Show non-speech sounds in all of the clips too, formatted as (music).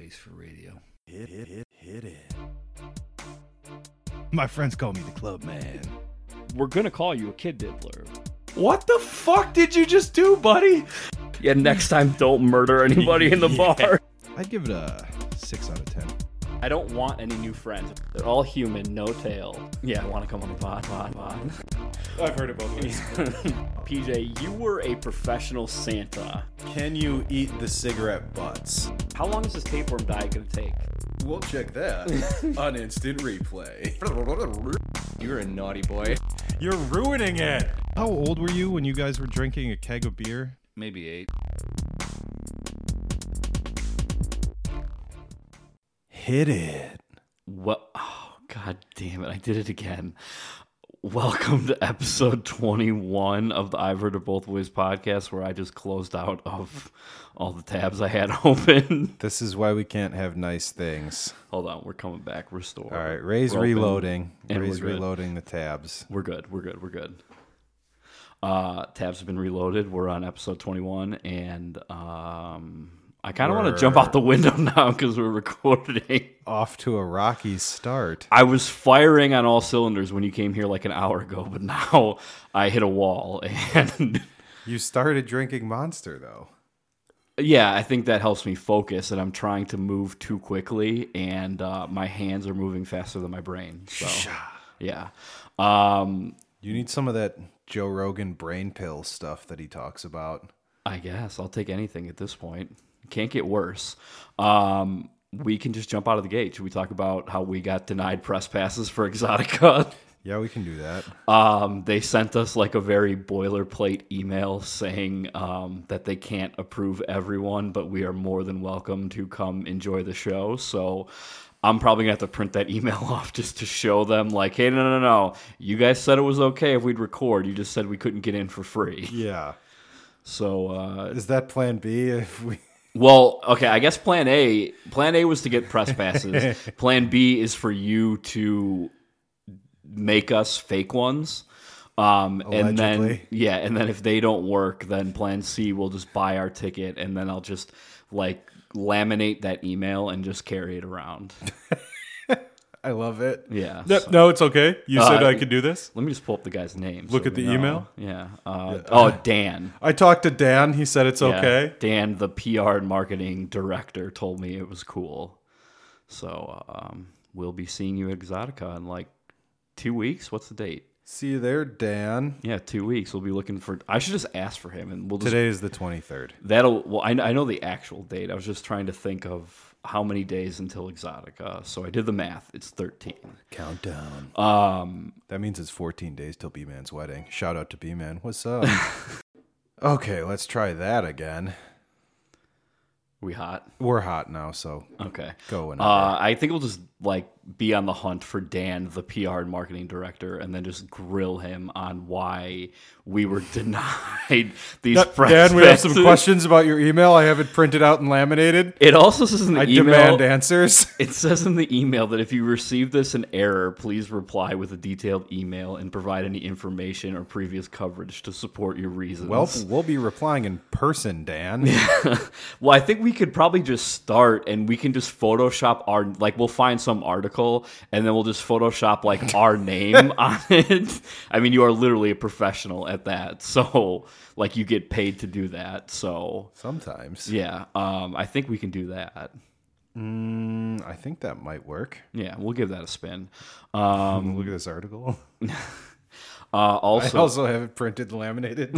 face for radio. Hit, hit, hit, hit it. My friends call me the club man. We're gonna call you a kid diddler. What the fuck did you just do, buddy? Yeah, next time don't murder anybody in the (laughs) Yeah. bar. I'd give it a six out of ten. I don't want any new friends. They're all human, no tail. Yeah, I want to come on the pod, pod, pod. I've heard it both ways. (laughs) PJ, you were a professional Santa. Can you eat the cigarette butts? How long is this tapeworm diet gonna take? We'll check that (laughs) on instant replay. You're a naughty boy. You're ruining it. How old were you when you guys were drinking a keg of beer? Maybe eight. Hit it. What? Oh, God damn it! I did it again. Welcome to episode 21 of the I've Heard of Both Ways podcast, where I just closed out of all the tabs I had (laughs) open. This is why we can't have nice things. Hold on, we're coming back. Restore. All right, Ray's We're open. reloading. and Ray's we're good. reloading the tabs. We're good. We're good. We're good. Uh, tabs have been reloaded. We're on episode 21, and um, I kind of want to jump out the window (laughs) now because we're recording. Off to a rocky start. I was firing on all cylinders when you came here like an hour ago, (laughs) but now I hit a wall. (laughs) And You started drinking Monster though. yeah, I think that helps me focus, and I'm trying to move too quickly, and uh, my hands are moving faster than my brain. So, yeah. Um, You need some of that Joe Rogan brain pill stuff that he talks about. I guess I'll take anything at this point. Can't get worse. Um, we can just jump out of the gate. Should we talk about how we got denied press passes for (laughs) Exotica? Yeah, we can do that. Um, they sent us like a very boilerplate email saying um, that they can't approve everyone, but we are more than welcome to come enjoy the show. So I'm probably gonna have to print that (laughs) email off just to show them, like, hey, no, no, no, you guys said it was okay if we'd record. You just said we couldn't get in for free. Yeah. So uh, Is that plan B if we Well, okay, I guess plan A, plan A was to get press passes. (laughs) plan B is for you to make us fake ones. Um, and then yeah, and then if they don't work, then plan C will just buy our ticket and then I'll just like laminate that email and just carry it around. (laughs) I love it. Yeah. No, so- no, it's okay. You Uh, said I could do this. Let me just pull up the guy's name. Look so at the know. email? Yeah. Uh, oh, Dan. I talked to Dan. He said it's Yeah, okay. Dan, the PR and marketing director, told me it was cool. So um, we'll be seeing you at Exotica in like two weeks. What's the date? See you there, Dan. Yeah, two weeks. We'll be looking for. I should just ask for him, and we'll just. Today is the 23rd. That'll. Well, I, I know the actual date. I was just trying to think of how many days until Exotica. So I did the math. It's thirteen. Countdown. Um, That means it's 14 days till B Man's wedding. Shout out to B Man. What's up? (laughs) okay, let's try that again. we hot. We're hot now, so Okay. go whenever. Uh, I think we'll just like be on the hunt for Dan, the PR and marketing director, and then just grill him on why we were (laughs) denied these No, press Dan, we have some questions about your email. I have it printed out and laminated. It also says in the I email. demand answers. (laughs) It says in the email that if you receive this in error, please reply with a detailed email and provide any information or previous coverage to support your reasons. Well, we'll be replying in person, Dan. (laughs) Well, I think we could probably just start and we can just Photoshop our like we'll find some article and then we'll just Photoshop like (laughs) our name on it. I mean, you are literally a professional at that, (laughs) so like you get paid to do that. So Sometimes. yeah, um, I think we can do that. Mm, I think that might work. Yeah, we'll give that a spin. Um, (laughs) Look at this article. uh, I also, also have it printed laminated.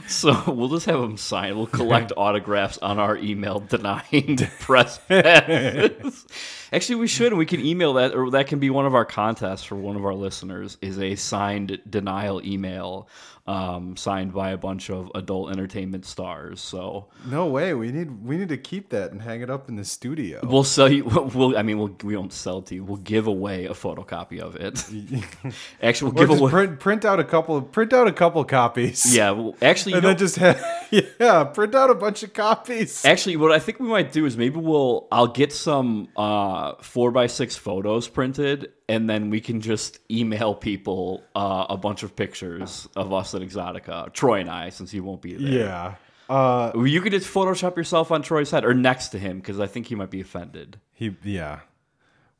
(laughs) So we'll just have them sign. We'll collect (laughs) autographs on our email denying (laughs) press passes. Actually, we should. We can email that, or that can be one of our contests for one of our listeners. Is a signed denial email, um, signed by a bunch of adult entertainment stars. So no way. We need we need to keep that and hang it up in the studio. we'll sell you. We'll. I mean, we'll. We won't sell it to you. We'll give away a photocopy of it. (laughs) Actually, we'll give away. print print out a couple print out a couple copies. yeah. Well, actually, you And then just have (laughs) yeah, print out a bunch of copies. Actually, what I think we might do is maybe we'll I'll get some uh, four by six photos printed, and then we can just email people uh, a bunch of pictures of us at Exotica. Troy and I, since he won't be there. Yeah. Uh, You could just Photoshop yourself on Troy's head or next to him because I think he might be offended. he, yeah.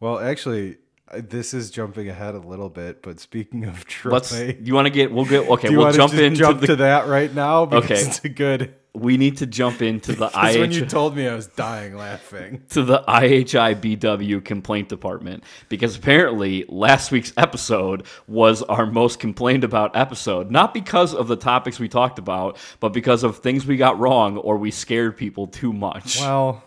Well, actually, uh, this is jumping ahead a little bit. But speaking of (laughs) Troy, Let's. You want to get? We'll get. Okay, we'll jump into jump the. to that right now? Because Okay. it's a good. We need to jump into the (laughs) Because when you IH told me, I was dying laughing. to the IHIBW complaint department because apparently last week's episode was our most complained about episode. Not because of the topics we talked about, but because of things we got wrong or we scared people too much. Well,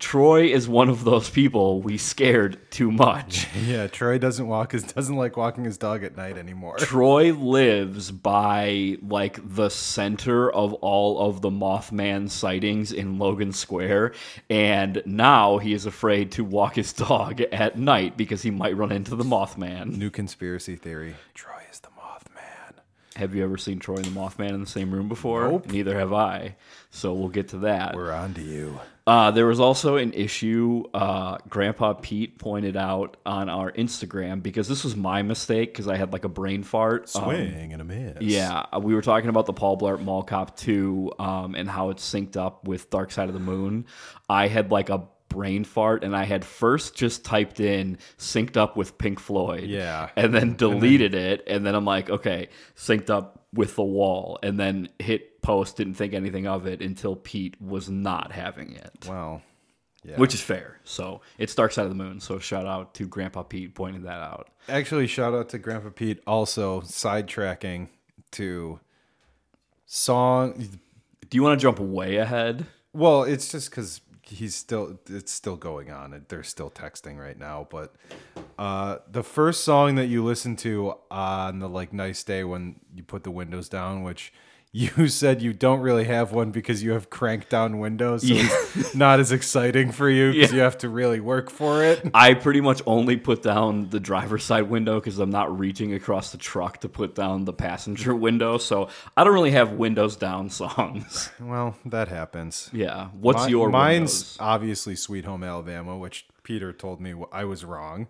Troy is one of those people we scared too much. (laughs) yeah. Troy doesn't walk his doesn't like walking his dog at night anymore. (laughs) Troy lives by like the center of all of the Mothman sightings in Logan Square, and now he is afraid to walk his dog at night because he might run into the Mothman. New conspiracy theory. Troy is the Mothman. Have you ever seen Troy and the Mothman in the same room before? Nope. Neither have I. So we'll get to that. We're on to you. Uh, there was also an issue uh, Grandpa Pete pointed out on our Instagram because this was my mistake because I had like a brain fart. Um, Swing and a miss. Yeah, we were talking about the Paul Blart Mall Cop 2 um, and how it's synced up with Dark Side of the Moon. I had like a brain fart and I had first just typed in synced up with Pink Floyd. Yeah. And then deleted it. And then I'm like, okay, synced up with the wall. And then hit post, didn't think anything of it until Pete was not having it. Well, yeah. Which is fair. So it's Dark Side of the Moon. So shout out to Grandpa Pete pointing that out. Actually, shout out to Grandpa Pete. Also, sidetracking to song. Do you want to jump way ahead? Well, it's just because he's still. It's still going on. They're still texting right now. But uh, the first song that you listen to on the like nice day when you put the windows down, which you said you don't really have one because you have cranked down windows, so it's (laughs) not as exciting for you because Yeah. you have to really work for it. I pretty much only put down the driver's side window because I'm not reaching across the truck to put down the passenger (laughs) window. So I don't really have windows down (laughs) songs. Well, that happens. Yeah. What's Mi- your mine's windows? obviously Sweet Home Alabama, which Peter told me I was wrong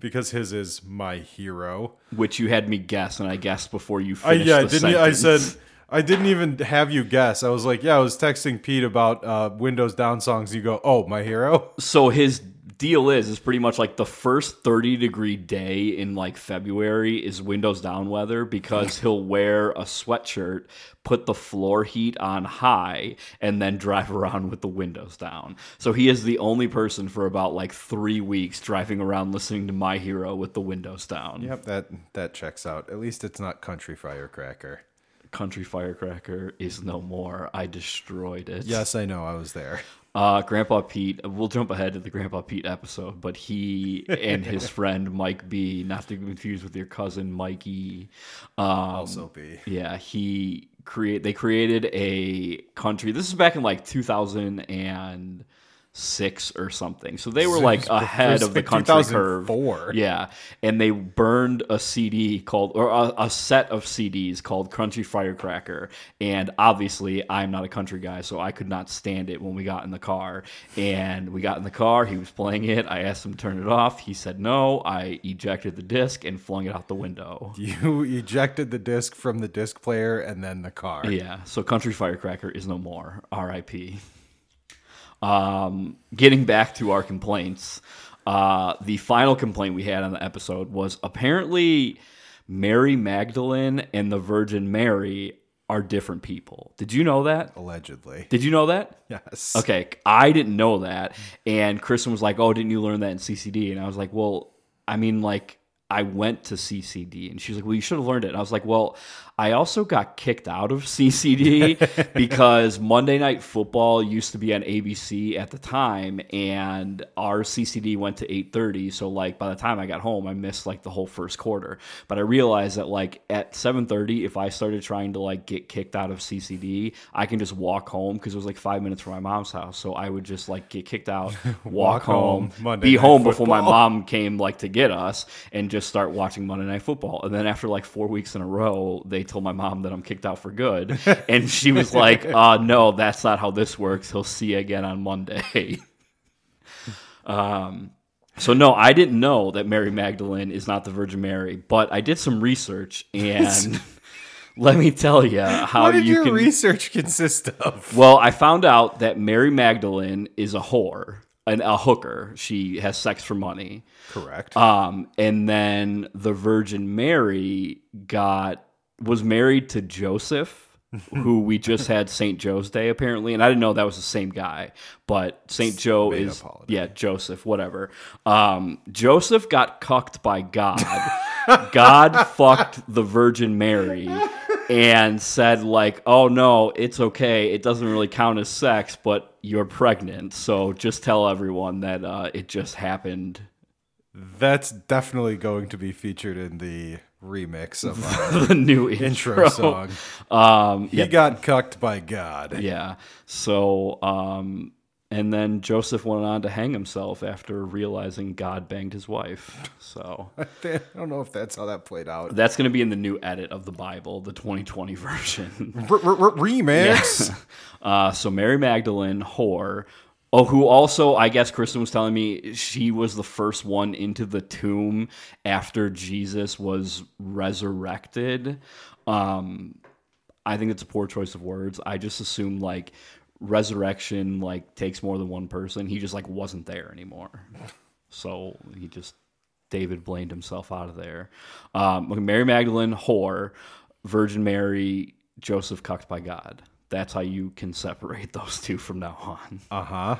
because his is my hero. Which you had me guess, and I guessed before you finished yeah, the didn't I said I didn't even have you guess. I was like, yeah, I was texting Pete about uh, Windows Down songs. You go, oh, my hero. (laughs) so his deal is is pretty much like the first 30 degree day in like February is windows down weather because (laughs) he'll wear a sweatshirt, put the floor heat on high and then drive (laughs) around with the windows down. So he is the only person for about like 3 weeks driving around listening to My Hero with the windows down. Yep, that that checks out. At least it's not Country Firecracker. Country Firecracker is no more. I destroyed it. Yes, I know. I was there. Uh, Grandpa Pete, we'll jump ahead to the Grandpa Pete episode, but he and his (laughs) friend Mike B, not to be confused with your cousin Mikey. Um, Also, be yeah, he create they created a country. This is back in like 2006 or something. So they were like ahead of the country curve. 2004. Yeah, and they burned a CD called, or a, a set of CDs called Country Firecracker. And obviously, I'm not a country guy, so I could not stand it when we got in the car. And we got in the car, he was playing it. I asked him to turn it off. He said no. I ejected the disc and flung it out the window. You (laughs) ejected the disc from the disc player and then the car. Yeah, so Country Firecracker is no more. R.I.P. Um, getting back to our complaints, uh, the final complaint we had on the episode was apparently Mary Magdalene and the Virgin Mary are different people. Did you know that? Allegedly. Did you know that? Yes. Okay, I didn't know that. And Kristen was like, "Oh, didn't you learn that in CCD?" And I was like, "Well, I mean, like, I went to CCD." And she was like, "Well, you should have learned it." And I was like, "Well, I also got kicked out of (laughs) CCD (laughs) because Monday Night Football used to be on ABC at the time, and our CCD went to 8:30. So, like, by the time I got home, I missed like the whole first quarter. But I realized that like at 7:30, if I started trying to like get kicked out of CCD, I can just walk home because it was like five minutes from my mom's house. So I would just like get kicked out, (laughs) walk, Walk home, home, be home before my mom came like to get us, and just start watching Monday Night Football. And then after like four weeks in a row, they told my mom that I'm kicked out for good, (laughs) and she was like, uh, "No, that's not how this works. He'll see you again on Monday." (laughs) um. So no, I didn't know that Mary Magdalene is not the Virgin Mary, but I did some research (laughs) and let me tell you how what did you your can. research consist of? well, I found out that Mary Magdalene is a whore, an, a hooker. She has sex for money. Correct. Um, and then the Virgin Mary got was married to Joseph, (laughs) who we just had Saint Joe's Day apparently, and I didn't know that was the same guy. But Saint Joe made is yeah Joseph, whatever. Um, Joseph got cucked by God. God (laughs) fucked the Virgin Mary. And said like, oh no, it's okay. It doesn't really count as sex, but you're pregnant. So just tell everyone that uh, it just happened That's definitely going to be featured in the remix of (laughs) the new intro, intro song. Um, He yeah, got cucked by God. yeah. So, um, and then Joseph went on to hang himself after realizing God banged his wife. So (laughs) I don't know if that's how that played out. that's going to be in the new edit of the Bible, the 2020 (laughs) version. R- r- r- Uh, so Mary Magdalene, whore. Oh, who also, I guess Kristen was telling me she was the first one into the tomb after Jesus was resurrected. Um, I think it's a poor choice of words. I just assume like resurrection like takes more than one person. He just like wasn't there anymore. So he just David Blaine'd himself out of there. Um, Mary Magdalene, whore, Virgin Mary, Joseph cucked by God. That's how you can separate (laughs) those two from now on. Uh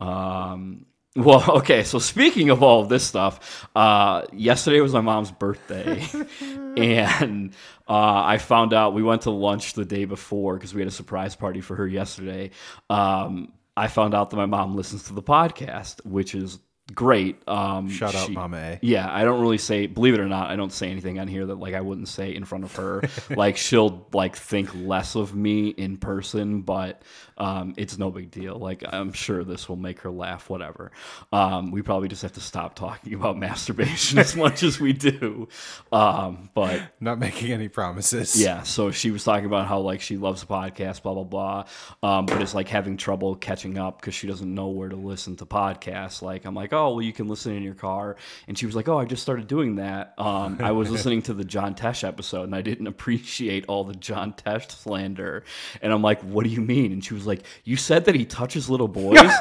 huh. Um, (laughs) well, okay. So speaking of all of this stuff, uh, yesterday was my mom's birthday, (laughs) and uh, I found out we went to lunch the day before because we had a surprise party for her yesterday. Um, I found out that my mom listens to the podcast, which is great. Um, Shout out, she- Mama A. yeah, I don't really say, believe it or not, I don't say anything on here that like I wouldn't say in front of her. (laughs) like she'll like think less of me in person, but um, it's no big deal. Like I'm sure this will make her laugh. Whatever. Um, we probably just have to stop talking (laughs) about masturbation as much as we do. Um, but Not making any promises. yeah, so she was talking about how like she loves the podcast, blah blah blah, um, but is like having trouble catching up because she doesn't know where to listen to podcasts. Like I'm like, oh well, you can listen in your car, and she was like, oh, I just started doing that. Um, I was (laughs) listening to the John Tesh episode, and I didn't appreciate all the John Tesh slander, and I'm like, what do you mean? And she was like, you said that he touches little boys. (laughs)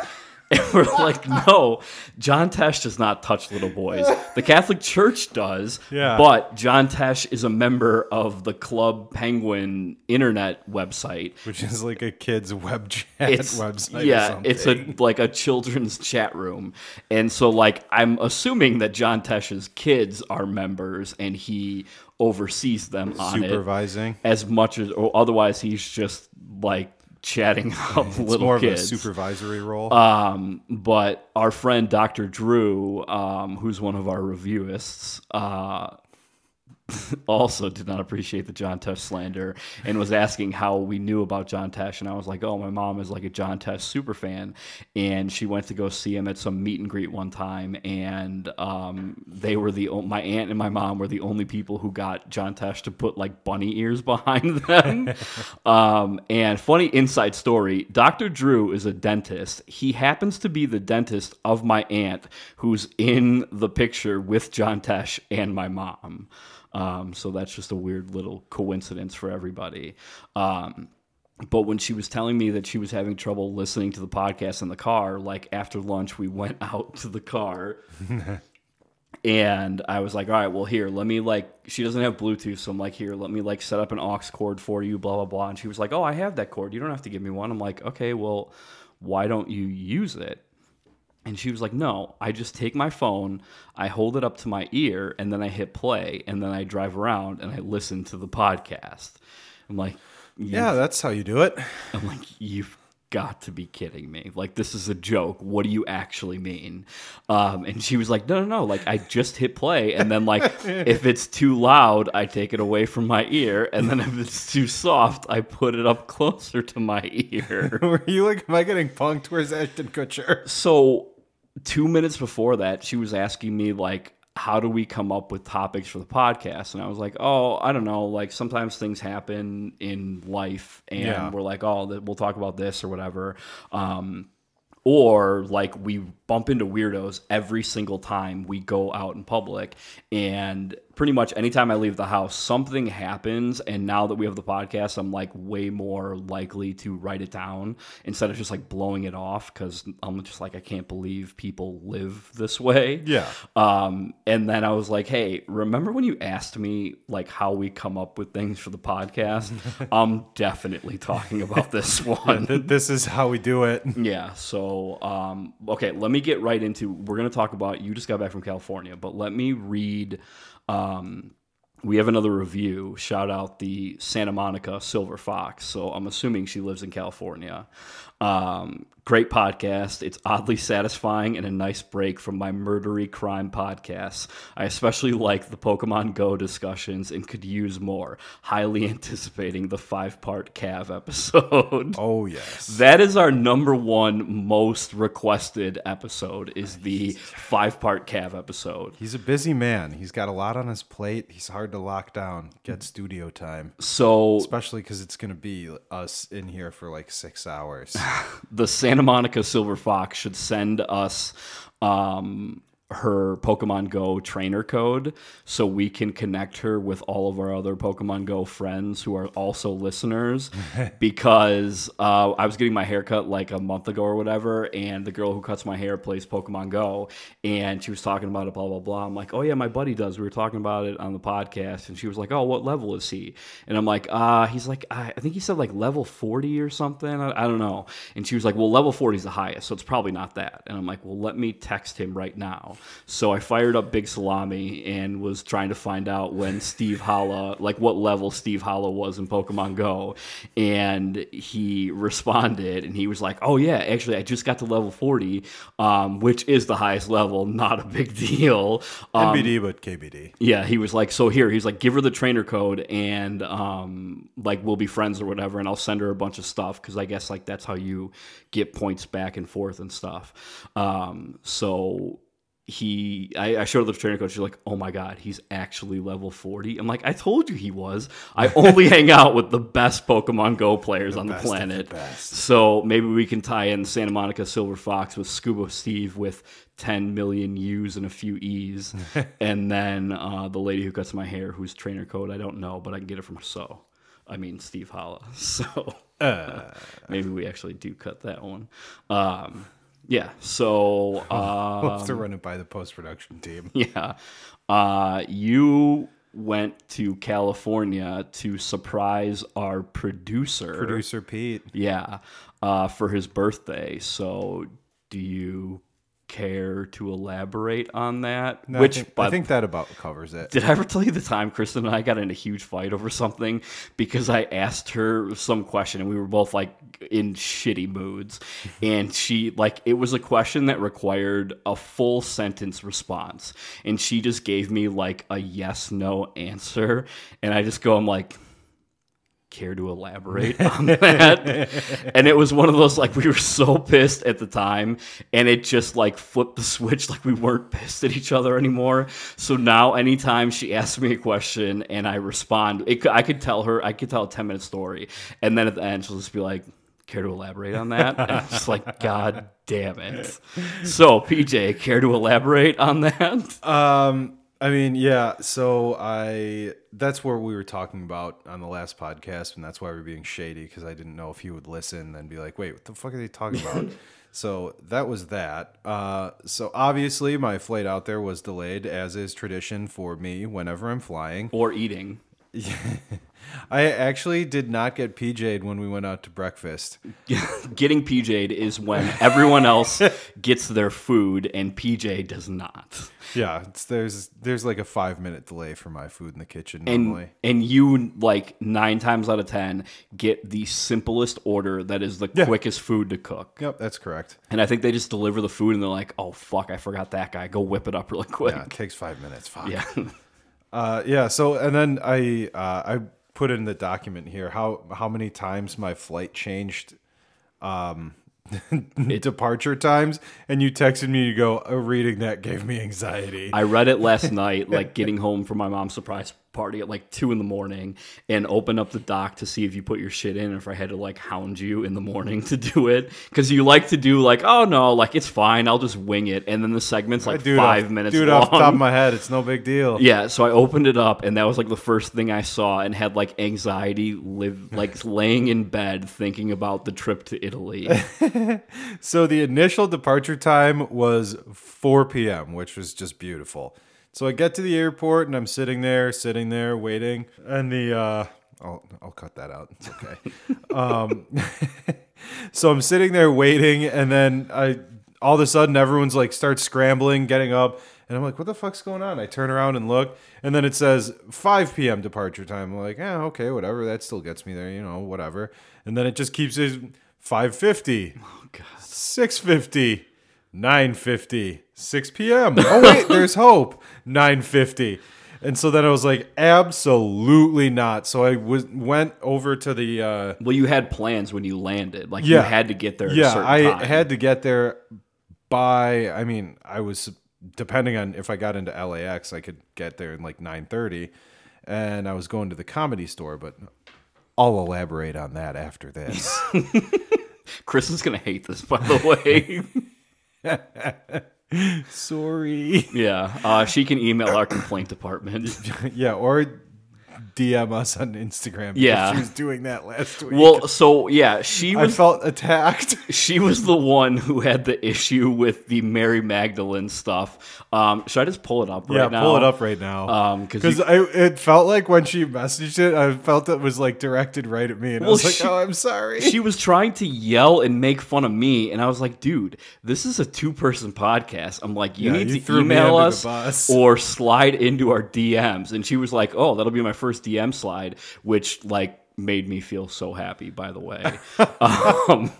(laughs) And we're like, (laughs) no, John Tesh does not touch little boys. The Catholic Church does, Yeah. but John Tesh is a member of the Club Penguin internet website. Which is like a kid's web chat (laughs) It's website. or yeah, it's a like a children's chat room, and so like I'm assuming that John Tesh's kids are members, and he oversees them on it supervising. as much as, or otherwise he's just like chatting (laughs) up It's little more kids. of a supervisory role. Um, but our friend Dr. Drew, um, who's one of our reviewists, uh, (laughs) also did not appreciate the John Tesh slander and was asking how we knew about John Tesh. And I was like, oh, my mom is like a John Tesh super fan. And she went to go see him at some meet and greet one time. And um, they were the, o- my aunt and my mom were the only people who got John Tesh to put like bunny ears (laughs) behind them. (laughs) um, and funny inside story Dr. Drew is a dentist. He happens to be the dentist of my aunt who's in the picture with John Tesh and my mom. Um, so that's just a weird little coincidence for everybody. Um, but when she was telling me that she was having trouble listening to the podcast in the car, like after lunch, we went (laughs) out to the car. and I was like, all right, well, here, let me like, she doesn't have Bluetooth. So I'm like, here, let me like set up an aux cord for you, blah, blah, blah. And she was like, oh, I have that cord. You don't have to give me one. I'm like, okay, well, why don't you use it? And she was like, No, I just take my phone, I hold it up to my ear, and then I hit play, and then I drive around and I listen to the podcast. I'm like, yeah, that's how you do it. I'm like, You've got to be kidding me. Like, this is a joke. What do you actually mean? Um, and she was like, No, no, no. Like, I just hit play, and then, like, (laughs) if it's too loud, I take it away from my ear, and then if it's too soft, I put it up closer to my ear. (laughs) Were you like, am I getting punked? Where's Ashton Kutcher? So, two minutes before that, she was asking me, like, how do we come up with topics for the podcast? And I was like, oh, I don't know. Like, sometimes things happen in life, and Yeah. we're like, oh, we'll talk about this or whatever. Um, or like we bump into weirdos every single time we go out in public and pretty much anytime I leave the house, something happens. And now that we have the podcast, I'm like way more likely to write it down instead of just like blowing it off because I'm just like, I can't believe people live this way. Yeah. Um, and then I was like, hey, remember when you asked me like how we come up with things for the podcast? (laughs) I'm definitely talking about this (laughs) one. Th- this is how we do it. (laughs) Yeah. So, um, okay, let me get right into. We're going to talk about. You just got back from California, but let me read. Um, we have another review. Shout out the Santa Monica Silver Fox. So I'm assuming she lives in California. Um, great podcast. It's oddly satisfying and a nice break from my murdery crime podcasts. I especially like the Pokemon Go discussions and could use more. Highly (laughs) anticipating the five part Cav episode. (laughs) Oh yes. That is our number one most requested episode. Is the five part Cav episode. He's a busy man. He's got a lot on his plate. He's hard to lock down. Get studio time, So especially because it's gonna be us in here for like six hours. (laughs) (sighs) the Santa Monica Silver Fox should send us um, her Pokemon Go trainer code so we can connect her with all of our other Pokemon Go friends who are also listeners. (laughs) because uh, I was getting my hair cut like a month ago or whatever, and the girl who cuts my hair plays Pokemon Go, and she was talking about it, blah, blah, blah. I'm like, oh, yeah, my buddy does. We were talking about it on the podcast, and she was like, oh, what level is he? And I'm like, uh, he's like, I I think he said like level 40 or something. I, I don't know. And she was like, well, level 40 is the highest, so it's probably not that. And I'm like, well, let me text him right now. So I fired up Big Salami and was trying to find out when Steve Holla, like what level Steve Holla was in Pokemon Go. And he responded and he was like, oh, yeah, actually, I just got to level 40, um, which is the highest level, not a big deal. Um, NBD, but KBD. yeah, he was like, so here, he's like, give her the trainer code and um, like we'll be friends or whatever, and I'll send her a bunch of stuff because I guess like that's how you get points back and forth and stuff. Um, so he, I, I showed her the trainer code. She's like, oh my god, he's actually level forty. I'm like, I told you he was. I (laughs) only hang out with the best Pokemon Go players on the of the planet. best. So maybe we can tie in Santa Monica Silver Fox with Scuba Steve with 10 million U's and a few E's. (laughs) and then uh, the lady who cuts my hair, whose trainer code I don't know, but I can get it from her. So. I mean, Steve Holla. (laughs) So maybe we actually do cut that one. Um, yeah. So, uh, (laughs) We'll have to run it by the post production team. (laughs) yeah. Uh, you went to California to surprise our producer. Producer Pete. Yeah, uh, for his birthday. So, do you care to elaborate on that? No, Which, I think, I think that about covers it. did I ever tell you the time Kristen and I got in a huge fight over something because I asked her some question and we were both like in shitty moods (laughs) and she like it was a question that required a full sentence response and she just gave me like a yes no answer and I just go I'm like care to elaborate (laughs) on that? and it was one of those like we were so pissed at the time and it just like flipped the switch like we weren't pissed at each other anymore. So now anytime she asks me a question and I respond, it, I could tell her, I could tell a 10 minute story. And then at the end she'll just be like, care to elaborate on that? And just like, God damn it. So PJ, care to elaborate on that? Um, I mean, yeah. So I that's what we were talking about on the last podcast, and that's why we're being shady because I didn't know if he would listen and be like, "Wait, what the fuck are they talking about?" (laughs) so that was that. Uh, so obviously, my flight out there was delayed, as is tradition for me whenever I'm flying. Or eating. (laughs) I actually did not get PJ'd when we went out to breakfast. (laughs) Getting PJ'd is when everyone else gets their food and PJ does not. Yeah, it's, there's there's like a five minute delay for my food in the kitchen normally. And and you like nine times out of ten get the simplest order that is the Yeah. quickest food to cook. Yep, that's correct. And I think they just deliver the food and they're like, "Oh fuck, I forgot that guy. Go whip it up really quick." Yeah, it takes five minutes. Fuck. Yeah. (laughs) Uh, yeah. So and then I uh, I put in the document here how how many times my flight changed um, (laughs) departure times, and you texted me to go. Oh, reading that gave me anxiety. I read it last (laughs) night, like getting home from my mom's surprise party at like two in the morning and open up the doc to see if you put your shit in, if I had to like hound you in the morning to do it, because you like to do like, oh no, like it's fine, I'll just wing it, and then the segment's like Dude, five off, minutes Dude, long. off the top of my head, it's no big deal. Yeah, so I opened it up, and that was like the first thing I saw, and had like anxiety, live (laughs) like laying in bed thinking about the trip to Italy. (laughs) So the initial departure time was 4 p.m., which was just beautiful. So I get to the airport and I'm sitting there, sitting there, waiting, and the uh, I'll I'll cut that out. It's okay. (laughs) um, (laughs) so I'm sitting there waiting, and then I all of a sudden everyone's like starts scrambling, getting up, and I'm like, what the fuck's going on? I turn around and look, and then it says 5 p.m. departure time. I'm like, yeah, okay, whatever. That still gets me there, you know, whatever. And then it just keeps it 5:50. oh god. 650 950 6 p.m oh wait (laughs) there's hope 950 and so then i was like absolutely not so i was went over to the uh Well, you had plans when you landed, like you Yeah. had to get there. At a yeah i time. had to get there by i mean i was depending on if i got into lax i could get there in like 930 and i was going to the comedy store but i'll elaborate on that after this (laughs) Chris is gonna hate this, by the way. (laughs) (laughs) sorry yeah, uh, she can email our complaint department. (laughs) yeah, or DM us on Instagram. Yeah. she was doing that last week. well, so yeah, she I felt attacked. (laughs) she was the one who had the issue with the Mary Magdalene stuff. Um, should I just pull it up right now? yeah, now? pull it up right now. Um, 'cause because you- it felt like when she messaged it, I felt it was like directed right at me, and I Well, was like, she- "Oh, I'm sorry." she was trying to yell and make fun of me, and I was like, "Dude, this is a two-person podcast." I'm like, "You Yeah, need you to email us or slide into our DMs." And she was like, "Oh, that'll be my first DM slide," which like made me feel so happy. By the way, (laughs) um,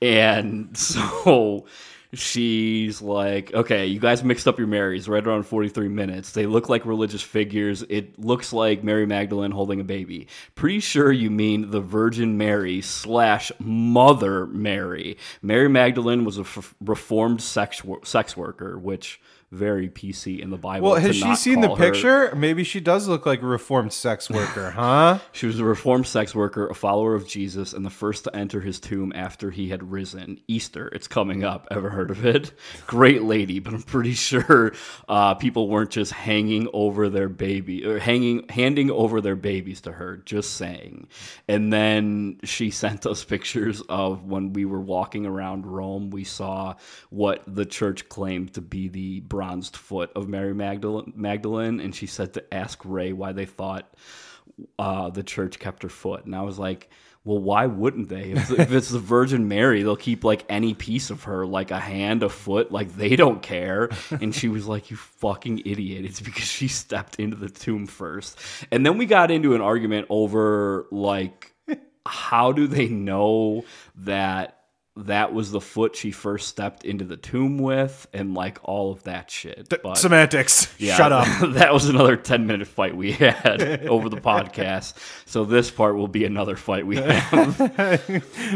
and so. She's like, okay, you guys mixed up your Marys right around 43 minutes. They look like religious figures. It looks like Mary Magdalene holding a baby. Pretty sure you mean the Virgin Mary slash Mother Mary. Mary Magdalene was a f- reformed sex wor- sex worker, which very PC in the Bible. well, has she seen the her- picture? Maybe she does look like a reformed sex (laughs) worker, huh? She was a reformed sex worker, a follower of Jesus, and the first to enter his tomb after he had risen. Easter, it's coming up. Ever heard of it? (laughs) Great lady, but I'm pretty (laughs) sure uh, people weren't just hanging over their baby or hanging, handing over their babies to her. Just saying. And then she sent us pictures of when we were walking around Rome. We saw what the church claimed to be the bronzed foot of Mary Magdalene, Magdalene and she said to ask Ray why they thought uh, the church kept her foot. And I was like, well, why wouldn't they? If, if it's the Virgin Mary, they'll keep like any piece of her, like a hand, a foot, like they don't care. And she was like, you fucking idiot. It's because she stepped into the tomb first. And then we got into an argument over like, how do they know that that was the foot she first stepped into the tomb with and like all of that shit. But Semantics. (laughs) yeah, Shut up. (laughs) that was another 10 minute fight we (laughs) had over the podcast. So this part will be another fight we have.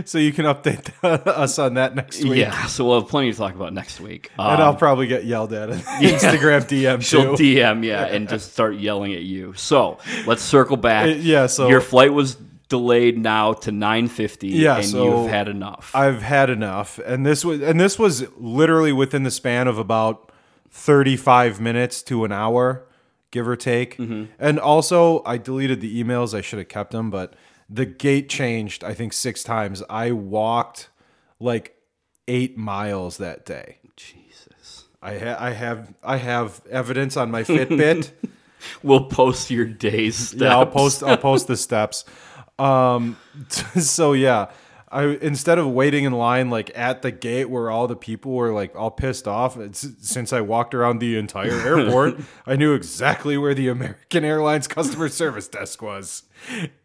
so you can update us on that next week. yeah, so we'll have plenty to talk about next week. And Um, I'll probably get yelled at on Instagram DM She'll too. DM, yeah, and just start yelling at you. So let's circle back. Uh, yeah, so- your flight was delayed now to 9:50, Yeah, and so you've had enough. I've had enough, and this was and this was literally within the span of about thirty-five minutes to an hour, give or take. Mm-hmm. And also, I deleted the emails. I should have kept them, but the gate changed. I think six times. I walked like eight miles that day. Jesus. I ha- I have I have evidence on my Fitbit. (laughs) We'll post your days. Steps. Yeah, I'll post. I'll post the (laughs) steps. Um, (laughs) so yeah, I instead of waiting in line like at the gate where all the people were like all pissed off, since I walked around the entire (laughs) airport, I knew exactly where the American Airlines customer (laughs) service desk was,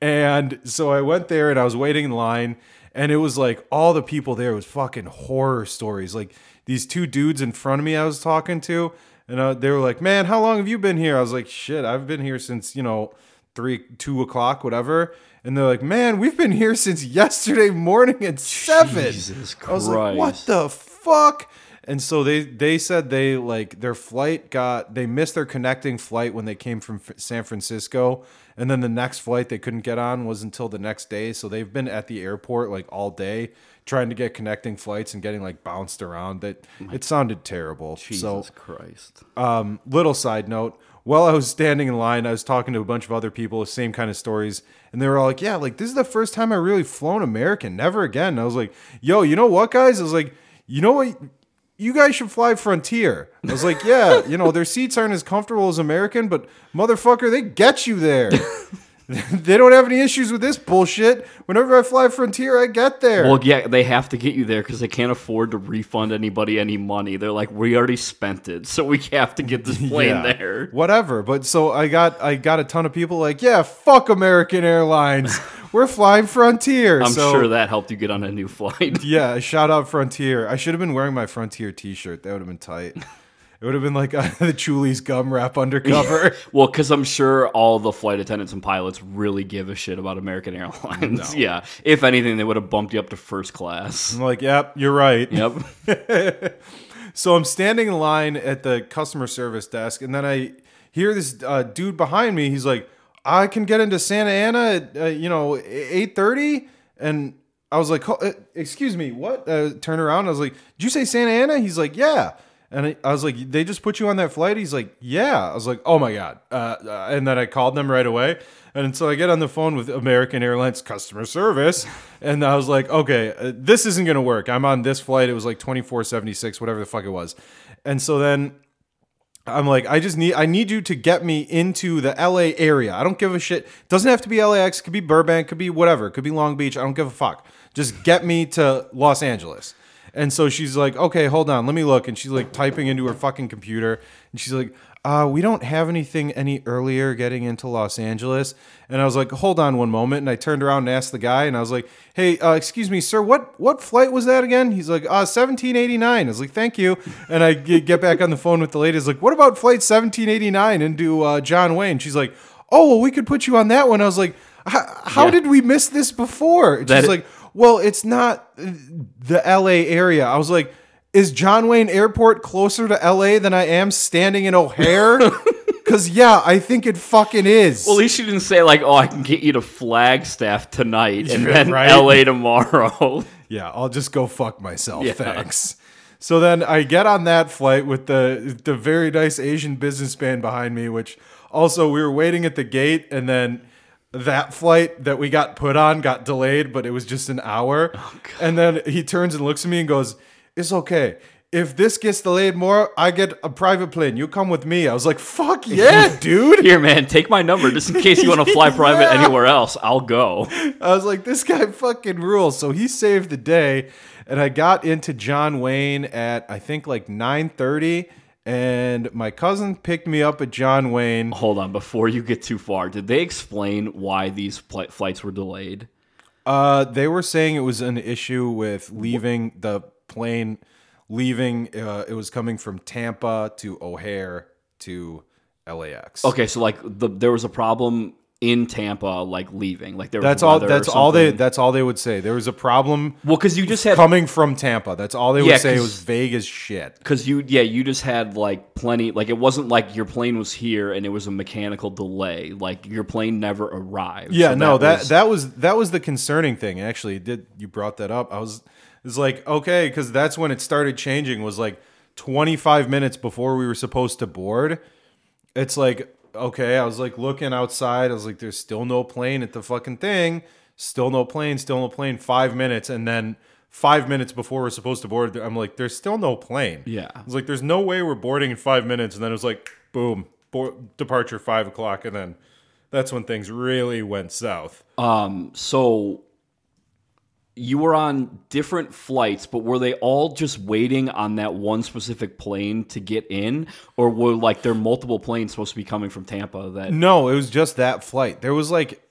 and so I went there and I was waiting in line, and it was like all the people there was fucking horror stories, like these two dudes in front of me I was talking to. And uh, they were like, "Man, how long have you been here?" I was like, "Shit, I've been here since you know three, two o'clock, whatever." And they're like, "Man, we've been here since yesterday morning at seven. Jesus I was like, "What the fuck?" And so they they said they like their flight got they missed their connecting flight when they came from San Francisco, and then the next flight they couldn't get on was until the next day. So they've been at the airport like all day trying to get connecting flights and getting like bounced around. That it sounded terrible. Jesus so Christ. um, little side note. While I was standing in line, I was talking to a bunch of other people, same kind of stories, and they were all like, "Yeah, like this is the first time I really flown American. Never again." And I was like, "Yo, you know what, guys?" I was like, "You know what? You guys should fly Frontier." I was like, "Yeah, you know their seats aren't as comfortable as American, but motherfucker, they get you there." (laughs) (laughs) they don't have any issues with this bullshit. Whenever I fly Frontier, I get there. Well, yeah, they have to get you there because they can't afford to refund anybody any money. They're like, we already spent it, (laughs) so we have to get this (laughs) plane Yeah, there. Whatever. But so I got I got a ton of people like, yeah, fuck American Airlines. We're flying Frontier. I'm So, sure that helped you get on a new flight. Yeah, shout out Frontier. I should have been wearing my Frontier T-shirt. That would have been tight. It would have been like uh, (laughs) the Chuli's gum wrap undercover. (laughs) well, because I'm sure all the flight attendants and pilots really give a shit about American (laughs) Airlines. Yeah. If anything, they would have bumped you up to first class. I'm like, yep, you're right. Yep. So I'm standing in line at the customer service desk, and then I hear this uh, dude behind me. He's like, "I can get into Santa Ana at uh, you know 8:30," and I was like, uh, "Excuse me, what?" Uh, turn around. I was like, "Did you say Santa Ana?" He's like, "Yeah." And I, I was like, "They just put you on that flight?" He's like, "Yeah." I was like, "Oh my god!" Uh, uh, and then I called them right away. And so I get on the phone with American Airlines customer service, and I was like, "Okay, uh, this isn't gonna work. I'm on this flight. It was like 2476, whatever the fuck it was." And so then I'm like, I just need I need you to get me into the LA area. I don't give a shit. Doesn't have to be LAX, could be Burbank, could be whatever, could be Long Beach. I don't give a fuck. Just get me to Los Angeles. And so she's like, okay, hold on, let me look. And she's like typing into her fucking computer. And she's like, uh, we don't have anything any earlier getting into Los Angeles. And I was like, hold on one moment. And I turned around and asked the guy, and I was like, hey, uh, excuse me, sir, what what flight was that again? He's like, uh, 1789. I was like, thank you. And I get back on the phone with the lady. I was like, what about flight 1789 into uh, John Wayne? She's like, oh, well, we could put you on that one. I was like, how Yeah. did we miss this before? She's like, well, it's not the LA area. I was like, is John Wayne Airport closer to LA than I am standing in O'Hare? (laughs) Because, yeah, I think it fucking is. Well, at least you didn't say, like, oh, I can get you to Flagstaff tonight and (laughs) then right. LA tomorrow. (laughs) yeah, I'll just go fuck myself. Yeah. Thanks. So then I get on that flight with the the very nice Asian businessman behind me, which also we were waiting at the gate, and then that flight that we got put on got delayed, but it was just an hour. Oh, and then he turns and looks at me and goes, "It's okay." If this gets delayed more, I get a private plane. You come with me. I was like, "Fuck (laughs) yeah, dude!" Here, man, take my number just in case you want to fly (laughs) private Yeah. anywhere else. I'll go. I was like, this guy fucking rules. So he saved the day, and I got into John Wayne at I think like nine thirty, and my cousin picked me up at John Wayne. Hold on, before you get too far, did they explain why these pl- flights were delayed? Uh, they were saying it was an issue with leaving the plane, leaving. Uh, it was coming from Tampa to O'Hare to LAX. Okay, so like the there was a problem in Tampa, like leaving, like there That's all. That's all they. That's all they would say. There was a problem well, because you just had coming from Tampa. That's all they would Yeah, say. It was vague as shit. because you yeah you just had like plenty like it wasn't like your plane was here and it was a mechanical delay like your plane never arrived Yeah, So no, that was- that was that was the concerning thing. Actually, did you brought that up? I was it's like okay, because that's when it started changing. Was like twenty five minutes before we were supposed to board. It's like okay, I was like looking outside. I was like, there's still no plane at the fucking thing. Still no plane. Still no plane. Five minutes, and then five minutes before we're supposed to board, I'm like, there's still no plane. Yeah. I was like, there's no way we're boarding in five minutes, and then it was like, boom, board, departure five o'clock, and then that's when things really went south. um so you were on different flights but were they all just waiting on that one specific plane to get in or were like there multiple planes supposed to be coming from Tampa that No, it was just that flight. There was like,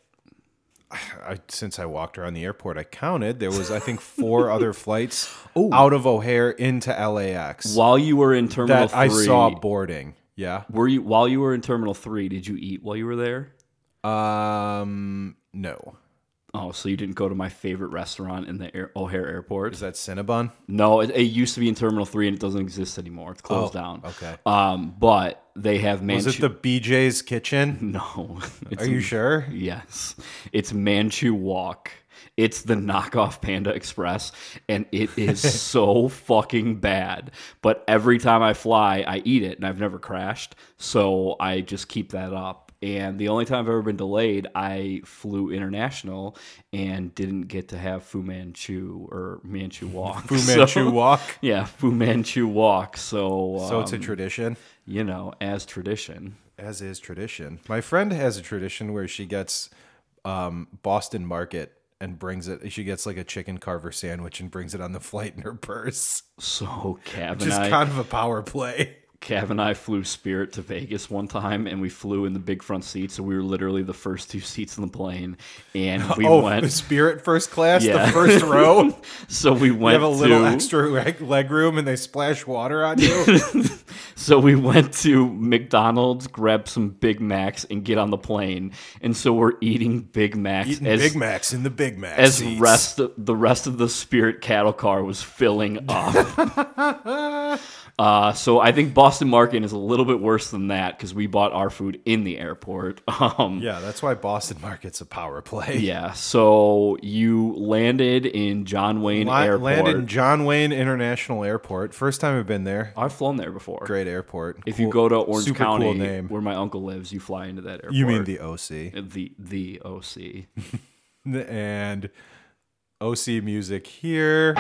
(sighs) I, since I walked around the airport, I counted. There was, I think, four (laughs) other flights out of O'Hare into LAX while you were in terminal that 3 I saw boarding. Yeah. were you while you were in terminal 3 did you eat while you were there Um. No. Oh, so you didn't go to my favorite restaurant in the Air- O'Hare Airport? Is that Cinnabon? No, it, it used to be in Terminal Three and it doesn't exist anymore. It's closed Oh, down. okay. Um, but they have Manchu. Was Manchu. it the BJ's Kitchen? (laughs) no, it's Are you sure? Yes, it's Manchu Wok. It's the knockoff Panda Express, and it is (laughs) so fucking bad. But every time I fly, I eat it, and I've never crashed, so I just keep that up. And the only time I've ever been delayed, I flew international and didn't get to have Fu Manchu or Manchu (laughs) Wok. Fu (laughs) So- Manchu Wok. (laughs) Yeah, Fu Manchu Wok. So, So it's a um, tradition. you know, as tradition. As is tradition. My friend has a tradition where she gets um, Boston Market and brings it. She gets like a chicken carver sandwich and brings it on the flight in her purse. So Cav Just kind of a power play. Cav and I flew Spirit to Vegas one time, and we flew in the big front seats, so we were literally the first two (laughs) seats in the plane, and (laughs) we oh, went. Spirit first class, Yeah. the first (laughs) row. So we You went have a little to. extra leg, leg room and they splash water on you. So we went to McDonald's, grabbed some Big Macs, and get on the plane. And so we're eating Big Macs Eating as Big Macs in the Big Mac as seats. rest the rest of the Spirit cattle car was filling up. Uh, so I think Boston Market is a little bit worse than that because we bought our food in the airport. (laughs) Um, Yeah, that's why Boston Market's a power play. yeah. So you landed in John Wayne La- Airport. landed in John Wayne International Airport. First time I've been there. I've flown there before. Great airport. If you go to Orange County, cool where my uncle lives, you fly into that airport. You mean the OC the the OC? (laughs) and OC music here.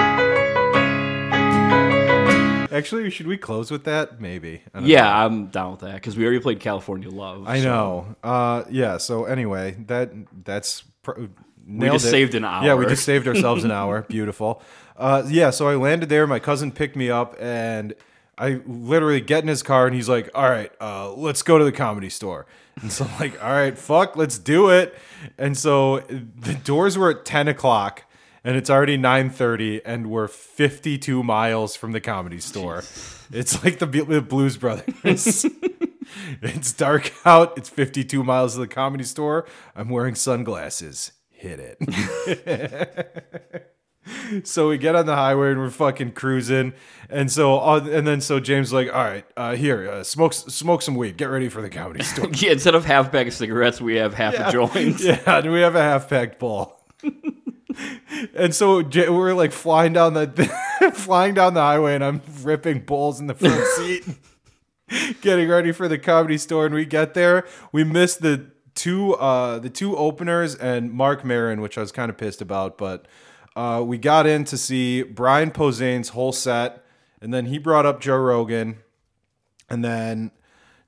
Actually, should we close with that? Maybe. Don't know. yeah, I'm down with that because we already played California Love. I so- know. Uh, yeah. So anyway, that that's pr- We nailed just it. saved an hour. Yeah, we just saved ourselves an hour. (laughs) Beautiful. Uh, yeah. So I landed there. My cousin picked me up, and I literally get in his car, and he's like, "All right, uh, let's go to the comedy store." And so I'm like, "All right, fuck, let's do it." And so the doors were at ten o'clock. And it's already 9:30, and we're 52 miles from the comedy store. It's like the the Blues Brothers. (laughs) It's dark out. It's 52 miles to the comedy store. I'm wearing sunglasses. Hit it. (laughs) so we get on the highway and we're fucking cruising. And so, uh, and then so James is like, all right, uh, here, uh, smoke, smoke some weed. Get ready for the comedy (laughs) store. Yeah, instead of half pack of cigarettes, we have half a joint. yeah, and we have a half packed bowl. And so we're like flying down the (laughs) flying down the highway, and I'm ripping bowls in the front (laughs) seat, getting ready for the comedy store. And we get there, we missed the two uh the two openers and Marc Maron, which I was kind of pissed about, but uh, we got in to see Brian Posehn's whole set, and then he brought up Joe Rogan, and then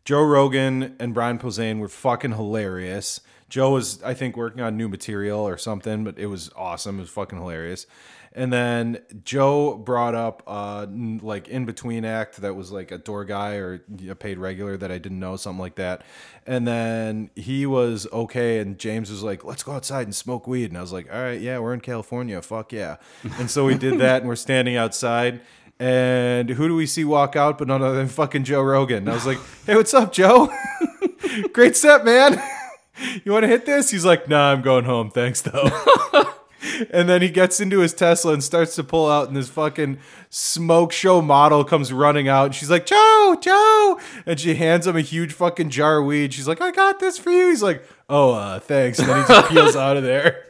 Joe Rogan and Brian Posehn were fucking hilarious. Joe was, I think, working on new material or something, but it was awesome. It was fucking hilarious. And then Joe brought up uh like in between act that was like a door guy or a paid regular that I didn't know, something like that. And then he was okay, and James was like, "Let's go outside and smoke weed." And I was like, "All right, yeah, we're in California, fuck yeah." And so we did (laughs) that, and we're standing outside. And who do we see walk out but none other than fucking Joe Rogan? And I was like, "Hey, what's up, Joe? (laughs) Great set, man. (laughs) You want to hit this?" He's like, "Nah, I'm going home. Thanks, though." (laughs) and then he gets into his Tesla and starts to pull out, and this fucking smoke show model comes running out. And she's like, "Joe, Joe!" And she hands him a huge fucking jar of weed. She's like, "I got this for you." He's like, "Oh, uh, thanks." And then he just (laughs) peels out of there.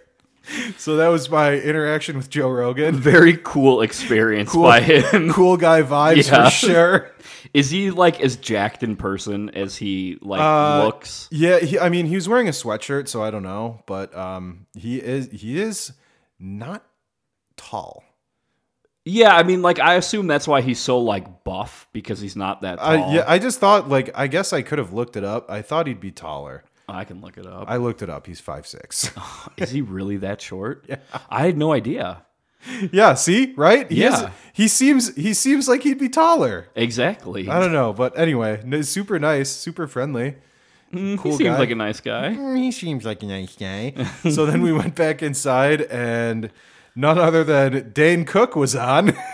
So that was my interaction with Joe Rogan. Very cool experience Cool, by him. cool guy vibes Yeah. for sure. Is he like as jacked in person as he like Uh, looks? Yeah, he, I mean, he was wearing a sweatshirt, so I don't know, but um, he is he is not tall. Yeah, I mean, like I assume that's why he's so like buff because he's not that tall. I, yeah, I just thought like I guess I could have looked it up. I thought he'd be taller. I can look it up. I looked it up. He's five six. (laughs) Is he really that short? (laughs) Yeah. I had no idea. Yeah, see, right? He is- Yeah. he seems he seems like he'd be taller. Exactly. I don't know, but anyway, super nice, super friendly. he cool seems guy. like a nice guy. Mm, He seems like a nice guy. (laughs) so then we went back inside, and none other than Dane Cook was on. (laughs)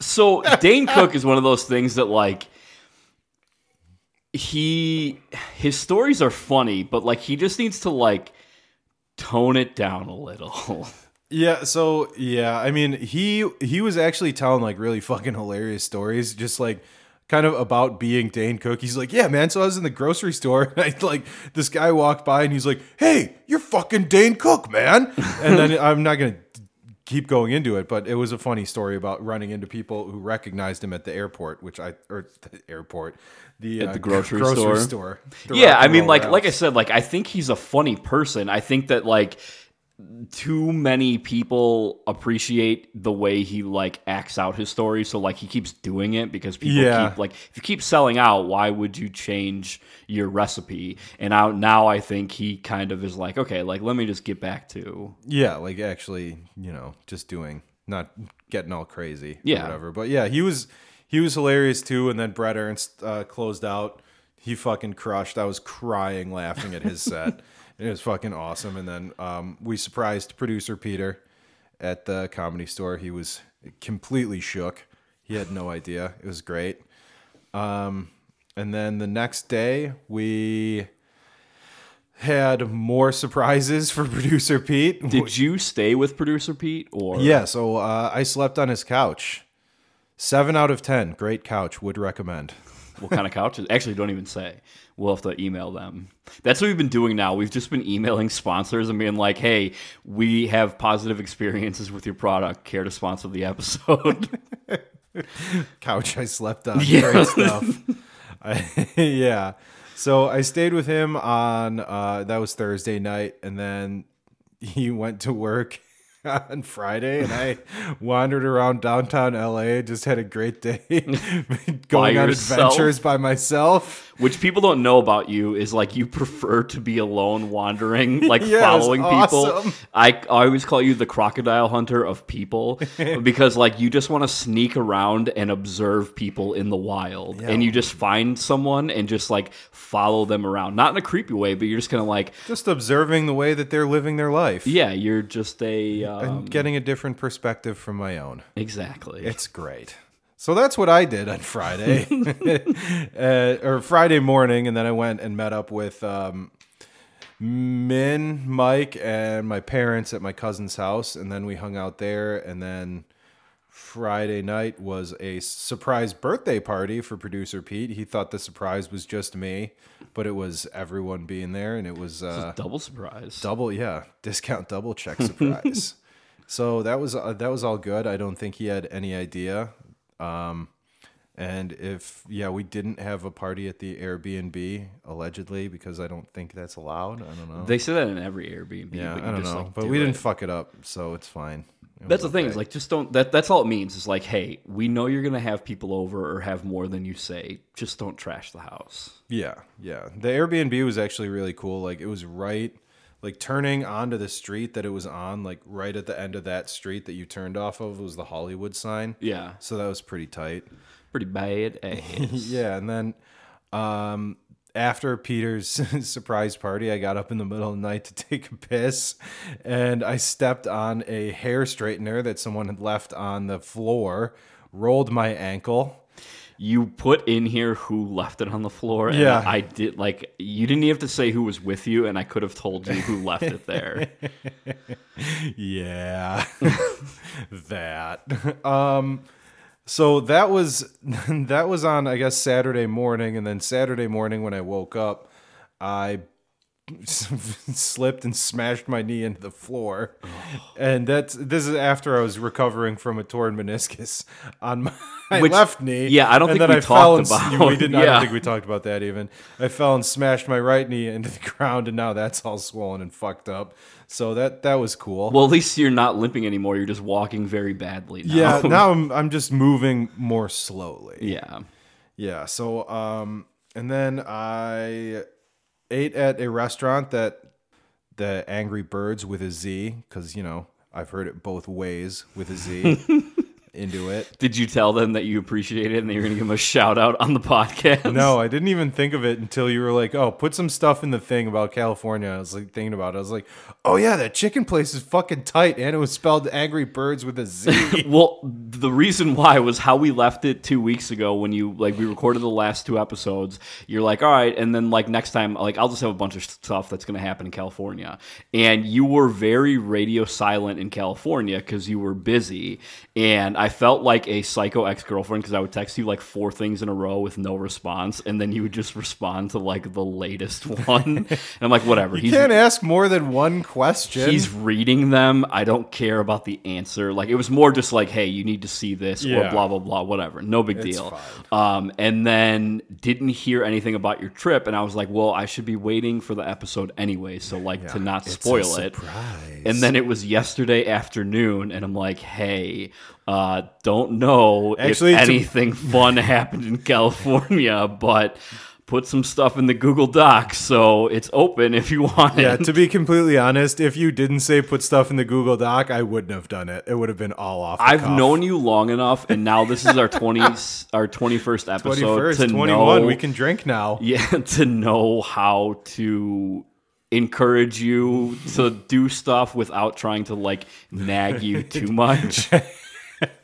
So Dane Cook is one of those things that like he his stories are funny, but like he just needs to like tone it down a little. (laughs) Yeah, so yeah, I mean, he he was actually telling like really fucking hilarious stories, just like kind of about being Dane Cook. He's like, "Yeah, man, so I was in the grocery store (laughs) and I like this guy walked by and he's like, "Hey, you're fucking Dane Cook, man." And then (laughs) I'm not going to keep going into it, but it was a funny story about running into people who recognized him at the airport, which I or the airport, the uh, the grocery store? store. Yeah, I mean, like like I said, like I think he's a funny person. I think that like too many people appreciate the way he like acts out his story so like he keeps doing it because people Yeah. keep like if you keep selling out why would you change your recipe and now now i think he kind of is like okay like let me just get back to Yeah, like actually, you know, just doing, not getting all crazy, or Yeah. whatever. But yeah, he was he was hilarious too. And then Brett Ernst uh, closed out. He fucking crushed. I was crying laughing at his set. (laughs) it was fucking awesome. And then um, we surprised producer Peter at the comedy store. He was completely shook. He had no idea. It was great. Um, and then the next day we had more surprises for (laughs) producer Pete. did you stay with producer pete or Yeah, so uh, I slept on his couch. Seven out of ten. Great couch. Would recommend. what kind of couch? actually don't even say we'll have to email them that's what we've been doing now we've just been emailing sponsors and being like hey we have positive experiences with your product care to sponsor the episode (laughs) Couch I slept on. Yeah. Great stuff. I, (laughs) yeah. So I stayed with him on uh, that was Thursday night, and then he went to work (laughs) on Friday, and I wandered around downtown LA. Just had a great day, (laughs) going on yourself? adventures by myself. which people don't know about you is like you prefer to be alone wandering (laughs) like Yeah, following people. I, I always call you the crocodile hunter of people because like you just want to sneak around and observe people in the wild and you just find someone and just like follow them around not in a creepy way but you're just kind of like Just observing the way that they're living their life. yeah you're just a um, And getting a different perspective from my own. exactly It's great. So that's what I did on Friday, (laughs) (laughs) uh, or Friday morning, and then I went and met up with um, Min, Mike, and my parents at my cousin's house, and then we hung out there. And then Friday night was a surprise birthday party for producer Pete. He thought the surprise was just me, but it was everyone being there, and it was uh, double surprise. double yeah discount double check surprise. (laughs) So that was uh, that was all good. I don't think he had any idea. Um and if yeah we didn't have a party at the airbnb allegedly because i don't think that's allowed. I don't know. They say that in every airbnb yeah but you i don't just, know. like, but do we it. didn't fuck it up so it's fine That's the thing. okay. Is like just don't. That that's all it means. Is like, hey, we know you're gonna have people over or have more than you say. Just don't trash the house. Yeah, yeah. The Airbnb was actually really cool. Like it was right like turning onto the street that it was on, like right at the end of that street that you turned off of was the Hollywood sign. Yeah, So that was pretty tight. pretty bad. (laughs) ass. Yeah, and then um after Peter's (laughs) surprise party, I got up in the middle of the night to take a piss and I stepped on a hair straightener that someone had left on the floor, rolled my ankle. You put in here who left it on the floor. And Yeah. I did like you didn't even have to say who was with you, and I could have told you who left it there. (laughs) Yeah. (laughs) that. Um so that was (laughs) that was on I guess Saturday morning and then Saturday morning when I woke up I (laughs) slipped and smashed my knee into the floor. And that's this is after I was recovering from a torn meniscus on my (laughs) Which- left knee. yeah, I don't And think then we fell talked and, about- We didn't. I don't think we talked about that even. I fell and smashed my right knee into the (laughs) ground, and now that's all swollen and fucked up. So that that was cool. well, at least you're not limping anymore. You're just walking very badly. Now. yeah, now I'm I'm just moving more slowly. yeah. Yeah. So um, and then I ate at a restaurant that the Angry Birds with a Z, because you know I've heard it both ways with a Z. (laughs) into it. Did you tell them that you appreciate it and that you're going to give them a shout out on the podcast? No, I didn't even think of it until you were like, "Oh, put some stuff in the thing about California." I was like thinking about it. I was like, "Oh yeah, that chicken place is fucking tight, and it was spelled Angry Birds with a Z. (laughs) Well, the reason why was how we left it two weeks ago when you like we recorded the last two episodes. You're like, all right, and then like next time, like I'll just have a bunch of stuff that's going to happen in California, and you were very radio silent in California because you were busy, and I felt like a psycho ex girlfriend because I would text you like four things in a row with no response, and then you would just respond to like the latest (laughs) one, and I'm like, whatever. you can't ask more than one question. He's reading them. I don't care about the answer. Like it was more just like, hey, you need to see this or blah blah blah, whatever. No big It's deal. fine. Um, and then didn't hear anything about your trip, and I was like, well, I should be waiting for the episode anyway, so like to not It's a spoil it. surprise. And then it was yesterday afternoon, and I'm like, hey, uh, don't know Actually, if anything (laughs) fun happened in California, but. Put some stuff in the Google Docs, so it's open if you want yeah, to be completely honest, if you didn't say put stuff in the Google Doc, I wouldn't have done it. It would have been all off. I've cuff. known you long enough, and now this is our twenty (laughs) our twenty first episode 21st, to 21. know We can drink now. (laughs) yeah to know how to encourage you to do stuff without trying to like nag you too much.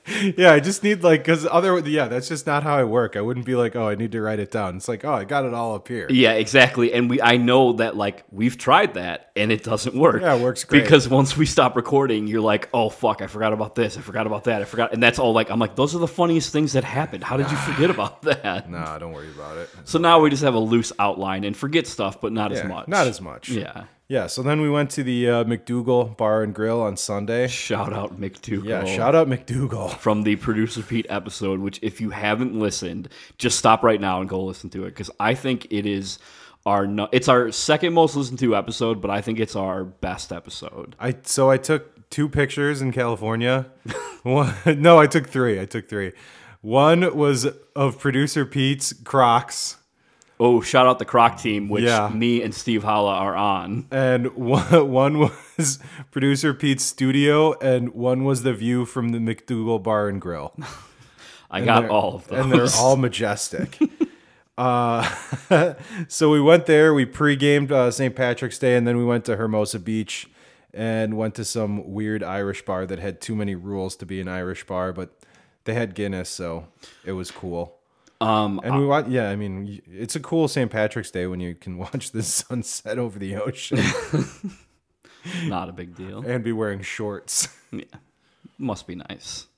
(laughs) Yeah, I just need like because other yeah, that's just not how I work. I wouldn't be like, oh, I need to write it down. It's like, oh, I got it all up here. yeah, exactly. And we I know that like we've tried that and it doesn't work. Yeah, it works great. because once we stop recording, you're like, oh fuck, I forgot about this, I forgot about that, I forgot, and that's all like I'm like those are the funniest things that happened. How did you forget (sighs) about that? Nah, don't worry about it. So now we just have a loose outline and forget stuff, but not as much. Not as much. Yeah. Yeah. So then we went to the uh, McDougal Bar and Grill on Sunday. Shout out McDougal. Yeah. Shout out McDougal. from the producer Pete episode, which if you haven't listened, just stop right now and go listen to it because I think it is our no, it's our second most listened to episode, but I think it's our best episode. I so I took two pictures in California. (laughs) One, no, I took three. I took three. One was of producer Pete's Crocs, Oh, shout out the Croc team, which Yeah. me and Steve Holla are on. and one, (laughs) one was producer Pete's studio, and one was the view from the McDougal Bar and Grill. (laughs) I And got all of those. and they're all majestic. (laughs) uh, so we went there. We pre-gamed uh, St. Patrick's Day, and then we went to Hermosa Beach and went to some weird Irish bar that had too many rules to be an Irish bar, but they had Guinness, so it was cool. Um, And we watched. Yeah, I mean, it's a cool St. Patrick's Day when you can (laughs) watch the sunset over the ocean (laughs) not a big deal. and be wearing shorts. (laughs) Yeah. Must be nice.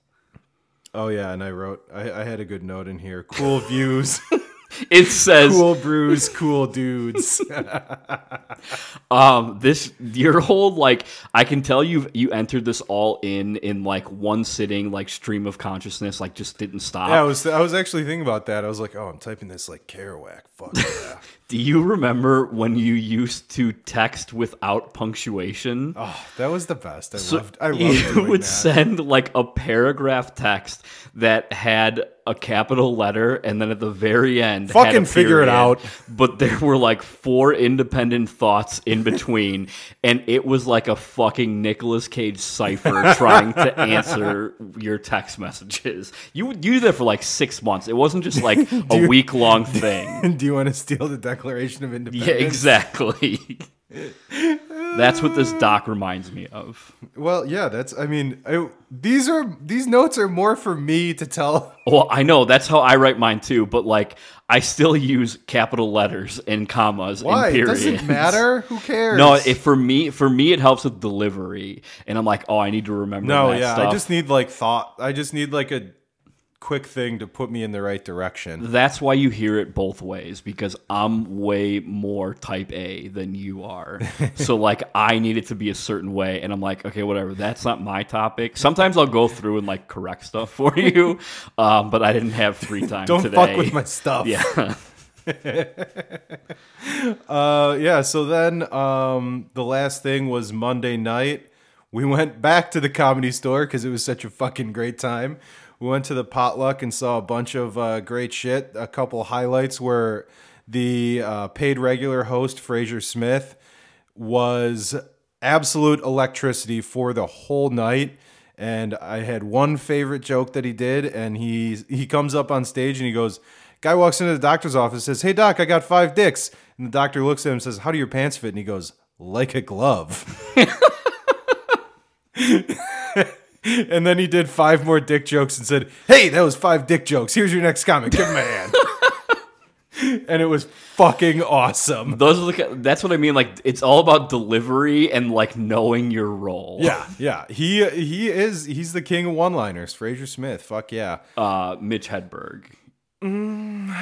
Oh yeah, and I wrote. I, I had a good note in here. Cool views, It says cool brews, cool dudes. (laughs) Um, this your whole like I can tell you you entered this all in in like one sitting, like stream of consciousness, like just didn't stop. Yeah, I was I was actually thinking about that. I was like, oh, I'm typing this like Kerouac. Fuck yeah. (laughs) Do you remember when you used to text without punctuation? oh, that was the best. I So loved. I (laughs) loved you would that. send like a paragraph text that had a capital letter and then at the very end Fucking figure it out. but there were like four independent thoughts in between (laughs) and it was like a fucking Nicolas Cage cipher (laughs) trying to answer your text messages you would you did that for like six months it wasn't just like (laughs) a week long thing Do you want to steal the Declaration of Independence? yeah exactly that's what this doc reminds me of Well, yeah. That's. I mean, I, these are these notes are more for me to tell. (laughs) Well, I know that's how I write mine too, but like I still use capital letters and commas Why? and It periods. doesn't matter. Who (laughs) cares? No, if for me, for me, it helps with delivery, and I'm like, oh, I need to remember. No, yeah. stuff. I just need like thought. I just need like a quick thing to put me in the right direction. That's why you hear it both ways because I'm way more type A than you are. (laughs) so like I need it to be a certain way and I'm like, okay, whatever. That's not my topic. Sometimes I'll go through and like correct stuff for (laughs) you. um, but I didn't have free (laughs) time today. Don't today. fuck with my stuff. Yeah. Uh, yeah. So then, um, the last thing was Monday night. We went back to the comedy store because it was such a fucking great time. We went to the potluck and saw a bunch of uh, great shit. A couple highlights were the uh, paid regular host Frazer Smith was absolute electricity for the whole night. and I had one favorite joke that he did, and he he comes up on stage and he goes, guy walks into the doctor's office, says, "Hey doc, I got five dicks," and the doctor looks at him and says, "How do your pants fit?" And he goes, "Like a glove." (laughs) (laughs) and then he did five more dick jokes and said, "Hey, that was five dick jokes. Here's your next comic. Give him a hand." (laughs) and it was fucking awesome. Those are the. That's what I mean. Like it's all about delivery and like knowing your role. Yeah, yeah. He he is he's the king of one-liners. Frazer Smith. Fuck yeah. Uh, Mitch Hedberg. I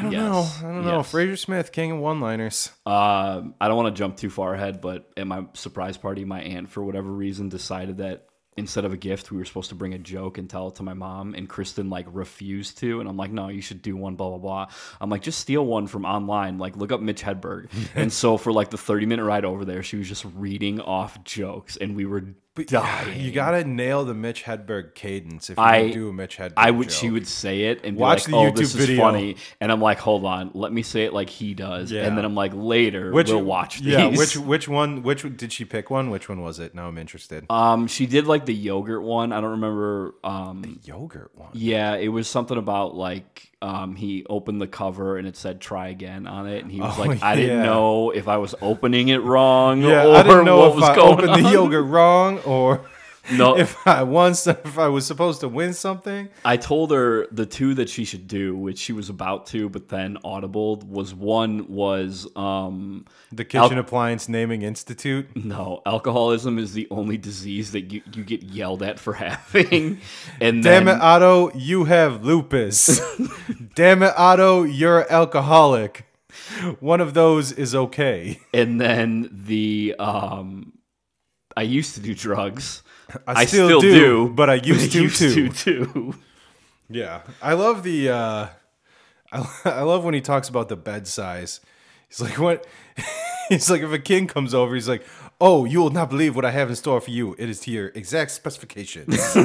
don't Yes, know. I don't know. yes. Frazer Smith, king of one-liners. Uh, I don't want to jump too far ahead, but at my surprise party, my aunt, for whatever reason, decided that instead of a gift, we were supposed to bring a joke and tell it to my mom. And Kristen like refused to, and I'm like, no, you should do one. Blah blah blah. I'm like, just steal one from online. Like, look up Mitch Hedberg. (laughs) and so for like the 30 minute ride over there, she was just reading off jokes, and we were dying. You gotta nail the Mitch Hedberg cadence if you I- do a Mitch Hedberg. I would. She would say it and be Watch like, the "Oh, YouTube this is funny," and I'm like, "Hold on, let me say it like he does." Yeah. And then I'm like, "Later, Which we'll watch these." Yeah, which (laughs) which one? Which did she pick one? Which one was it? Now I'm interested. Um, she did like the yogurt one. I don't remember. Um, Yogurt one. yeah, it was something about like um, he opened the cover and it said "try again" on it, and he was Oh, like, "I didn't know if I was opening it wrong Yeah, or I didn't know what if was I going opened on." the yogurt wrong or (laughs) no, if I won. some- If I was supposed to win something. I told her the two that she should do, which she was about to, but then audible was one was um, The Kitchen Appliance Naming Institute. No, alcoholism is the only disease that you, you get yelled at for (laughs) having. And Damn then, it, Otto, you have lupus. (laughs) Damn it, Otto, you're alcoholic. One of those is okay. and then the um, I used to do drugs. I still do, but I used to used too. to (laughs) too. Yeah, I love the. Uh, I, (laughs) I love when he talks about the bed size. He's like, what? (laughs) He's like, if a king comes over, he's like, oh, you will not believe what I have in store for you. It is to your exact specifications.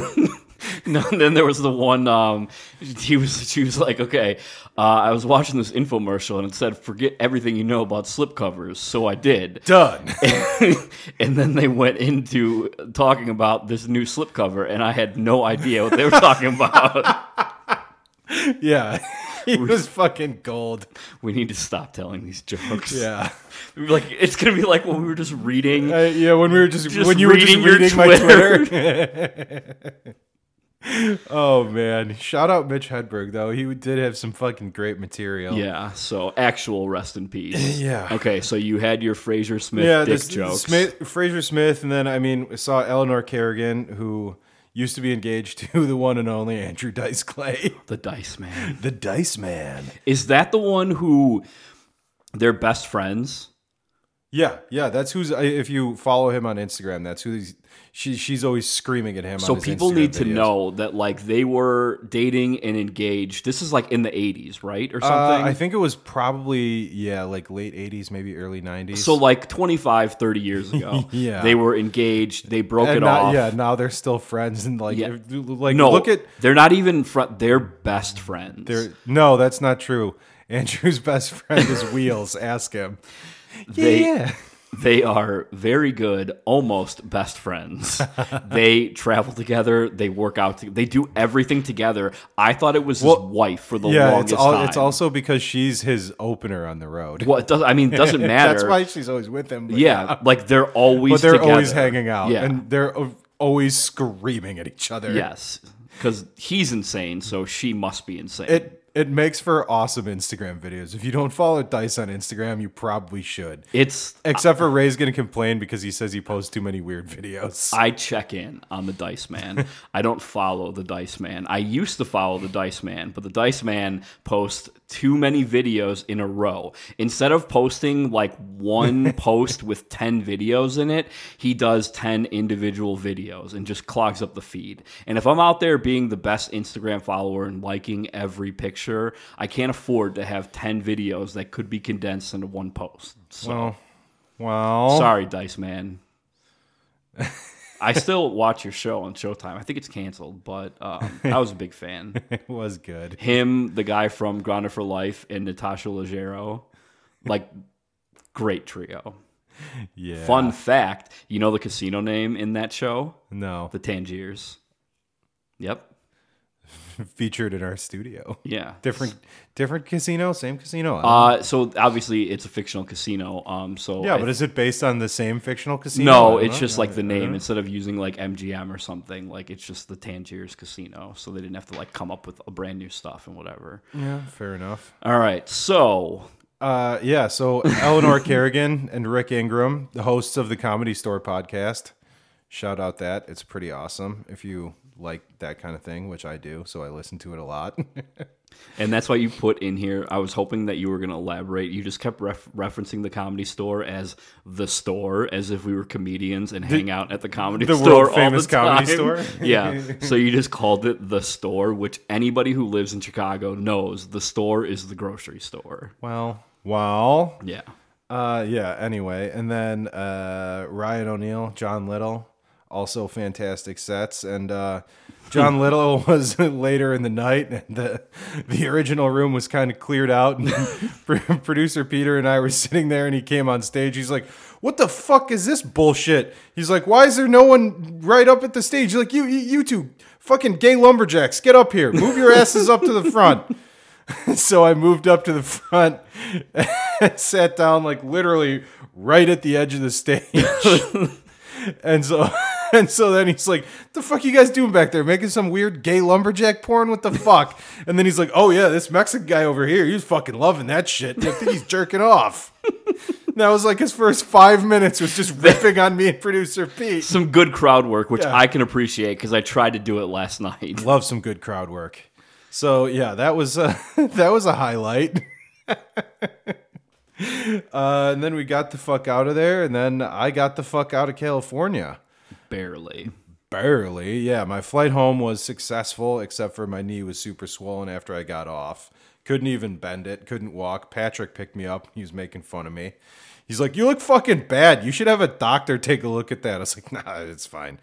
(laughs) No, then there was the one. Um, he was. She was like, "Okay, uh, I was watching this infomercial and it said, forget everything you know about slipcovers.' So I did. Done. (laughs) and then they went into talking about this new slipcover, and I had no idea what they were talking about. (laughs) yeah, he was fucking gold. we need to stop telling these jokes. Yeah. Like it's gonna be like when we were just reading. Uh, yeah, when we were just, Just when you were just reading my Twitter. Twitter. Oh man! Shout out Mitch Hedberg though. He did have some fucking great material. Yeah, so actual rest in peace. (laughs) Yeah. Okay, so you had your Frazer Smith yeah. dick This, jokes. Smith, Frazer Smith, and then I mean, we saw Eleanor Kerrigan, who used to be engaged to the one and only Andrew Dice Clay, (laughs) The Dice Man. (laughs) the Dice Man. Is that the one who they're best friends? Yeah, yeah. That's who's. If you follow him on Instagram, that's who he's. She, she's always screaming at him. So people Instagram need to videos. know that like they were dating and engaged. This is like in the 80s, right? Or Uh, something. I think it was probably yeah, like late '80s, maybe early '90s. so like 25, 30 years (laughs) ago. Yeah. They were engaged. They broke and it now, off. yeah, now they're still friends and like, Yeah. like no, look at they're not even fr- they're best friends. their. No, that's not true. Andrew's (laughs) best friend is Wheels. Ask him. They- yeah. They are very good, almost best friends. (laughs) they travel together. They work out. To, they do everything together. I thought it was his wife for the Yeah, longest it's all, time. it's also because she's his opener on the road. well, it does. I mean, it doesn't (laughs) matter. That's why she's always with him. but yeah, like they're always. but they're together. always hanging out, Yeah. and they're always screaming at each other. yes, because he's insane, so she must be insane. It it makes for awesome Instagram videos. If you don't follow Dice on Instagram, you probably should. it's Except for uh, Ray's gonna complain because he says he posts too many weird videos. I check in on the Dice Man. (laughs) I don't follow the Dice Man. I used to follow the Dice Man, but the Dice Man posts too many videos in a row. Instead of posting like one (laughs) post with 10 videos in it, he does 10 individual videos and just clogs up the feed. And if I'm out there being the best Instagram follower and liking every picture, I can't afford to have 10 videos that could be condensed into one post. So well, well, Sorry, Dice Man. (laughs) I still watch your show on Showtime. I think it's canceled, but um, I was a big fan. (laughs) it was good. Him, the guy from Grounded for Life, and Natasha Leggero, like great trio. Yeah. Fun fact: you know the casino name in that show? No. The Tangiers. Yep. (laughs) featured in our studio. Yeah. Different, different casino, same casino. Uh, so obviously it's a fictional casino. Um, so yeah, I but is it based on the same fictional casino? No, it's know. just like the name instead of using like MGM or something. Like it's just the Tangiers Casino, so they didn't have to like come up with a brand new stuff and whatever. Yeah, fair enough. All right, so Uh, yeah. So Eleanor (laughs) Kerrigan and Rick Ingraham, the hosts of the Comedy Store podcast, shout out that it's pretty awesome. If you like that kind of thing, which I do, so I listen to it a lot. (laughs) and that's why you put in here. I was hoping that you were going to elaborate. You just kept ref- referencing the Comedy Store as the store, as if we were comedians and hang out at the Comedy the Store world-famous all the Comedy. Store? (laughs) yeah. (laughs) So you just called it the store, which anybody who lives in Chicago knows the store is the grocery store. well, well, Yeah. Uh, yeah. Anyway, and then uh, Ryan O'Neill, John Little, also fantastic sets, and uh, John (laughs) Little was (laughs) later in the night, and the the original room was kind of cleared out, and (laughs) producer Peter and I were sitting there, and he came on stage. He's like. What the fuck is this bullshit? He's like, why is there no one right up at the stage? He's like, you, you, you two fucking gay lumberjacks, get up here, move your asses up to the front. so I moved up to the front and sat down like literally right at the edge of the stage. and so (laughs) and so then he's like, "The fuck you guys doing back there? Making some weird gay lumberjack porn? What the fuck?" And then he's like, "Oh yeah, this Mexican guy over here, he's fucking loving that shit. I think he's jerking off." (laughs) that was like his first five minutes was just ripping on me and producer Pete. some good crowd work, which Yeah. I can appreciate because I tried to do it last night. (laughs) Love some good crowd work. So yeah, that was uh, that was a highlight. uh, and then we got the fuck out of there, and then I got the fuck out of California. Barely. Barely, yeah. My flight home was successful, except for my knee was super swollen after I got off. Couldn't even bend it. Couldn't walk. Patrick picked me up. He was making fun of me. He's like, "You look fucking bad. You should have a doctor take a look at that." I was like, (laughs) "Nah, it's fine.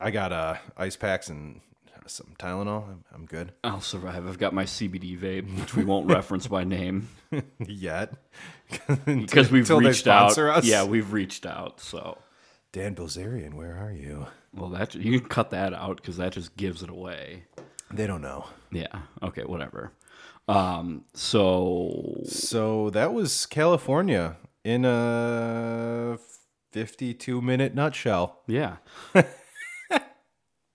I got uh, ice packs and some Tylenol. I'm, I'm good." I'll survive. I've got my CBD vape, which we won't reference by name (laughs) yet (laughs) because we've reached out. us. Yeah, we've reached out. So, Dan Bilzerian, where are you? well, that you can cut that out because that just gives it away. They don't know. Yeah. Okay. Whatever. Um. So So that was California in a 52 minute nutshell. yeah. (laughs)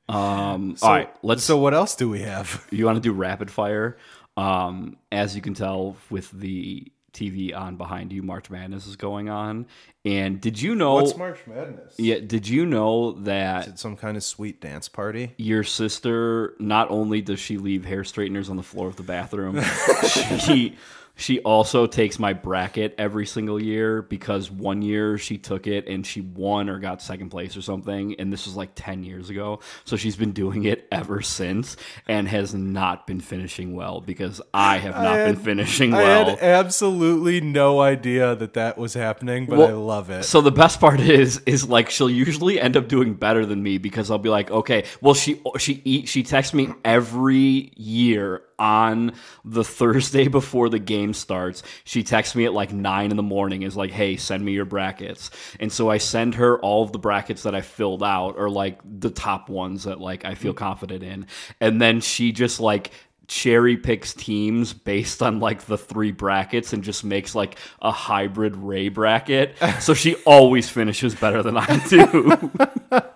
um. all right. Let's. So what else do we have? you want to do rapid fire? Um. As you can tell with the TV on behind you, March Madness is going on. And did you know? What's March Madness? yeah. Did you know that Is it some kind of sweet dance party? your sister not only does she leave hair straighteners on the floor of the bathroom (laughs) she she also takes my bracket every single year because one year she took it and she won or got second place or something and this was like 10 years ago so she's been doing it ever since and has not been finishing well because i have not I been had- finishing I well had absolutely no idea that that was happening, but I love it. So the best part is is like she'll usually end up doing better than me because I'll be like, okay, well she she she texts me every year on the Thursday (laughs) before the game starts. She texts me at like nine in the morning is like, hey, send me your brackets. And so I send her all of the brackets that I filled out or like the top ones that like I feel confident in. And then she just like cherry picks teams based on like the three brackets and just makes like a hybrid Ray bracket. (laughs) So she always finishes better than I do.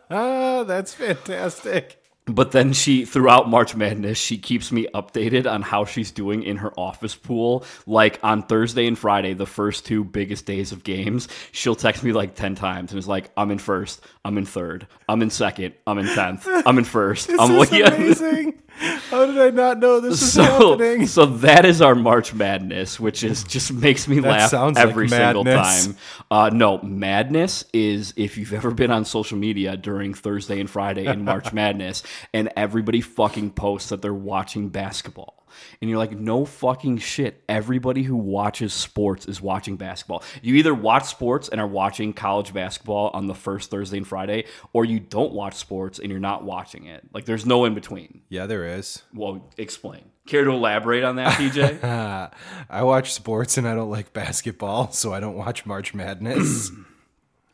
ah, (laughs) that's fantastic. But then she throughout March Madness, she keeps me updated on how she's doing in her office pool. Like on Thursday and Friday, the first two biggest days of games, she'll text me like 10 times and is like, I'm in first, I'm in third, I'm in second, I'm in 10th, I'm in first. (laughs) This I'm is (laughs) like, amazing. How did I not know this was so, happening? so that is our March Madness, which is just makes me laugh sounds like every single time. Uh, no, madness is if you've ever been on social media during Thursday and Friday in March (laughs) Madness, and everybody fucking posts that they're watching basketball. And you're like, no fucking shit. Everybody who watches sports is watching basketball. You either watch sports and are watching college basketball on the first Thursday and Friday, or you don't watch sports and you're not watching it. Like, there's no in between. Yeah, there is. Well, explain. Care to elaborate on that, PJ? (laughs) I watch sports and I don't like basketball, so I don't watch March Madness. (clears throat)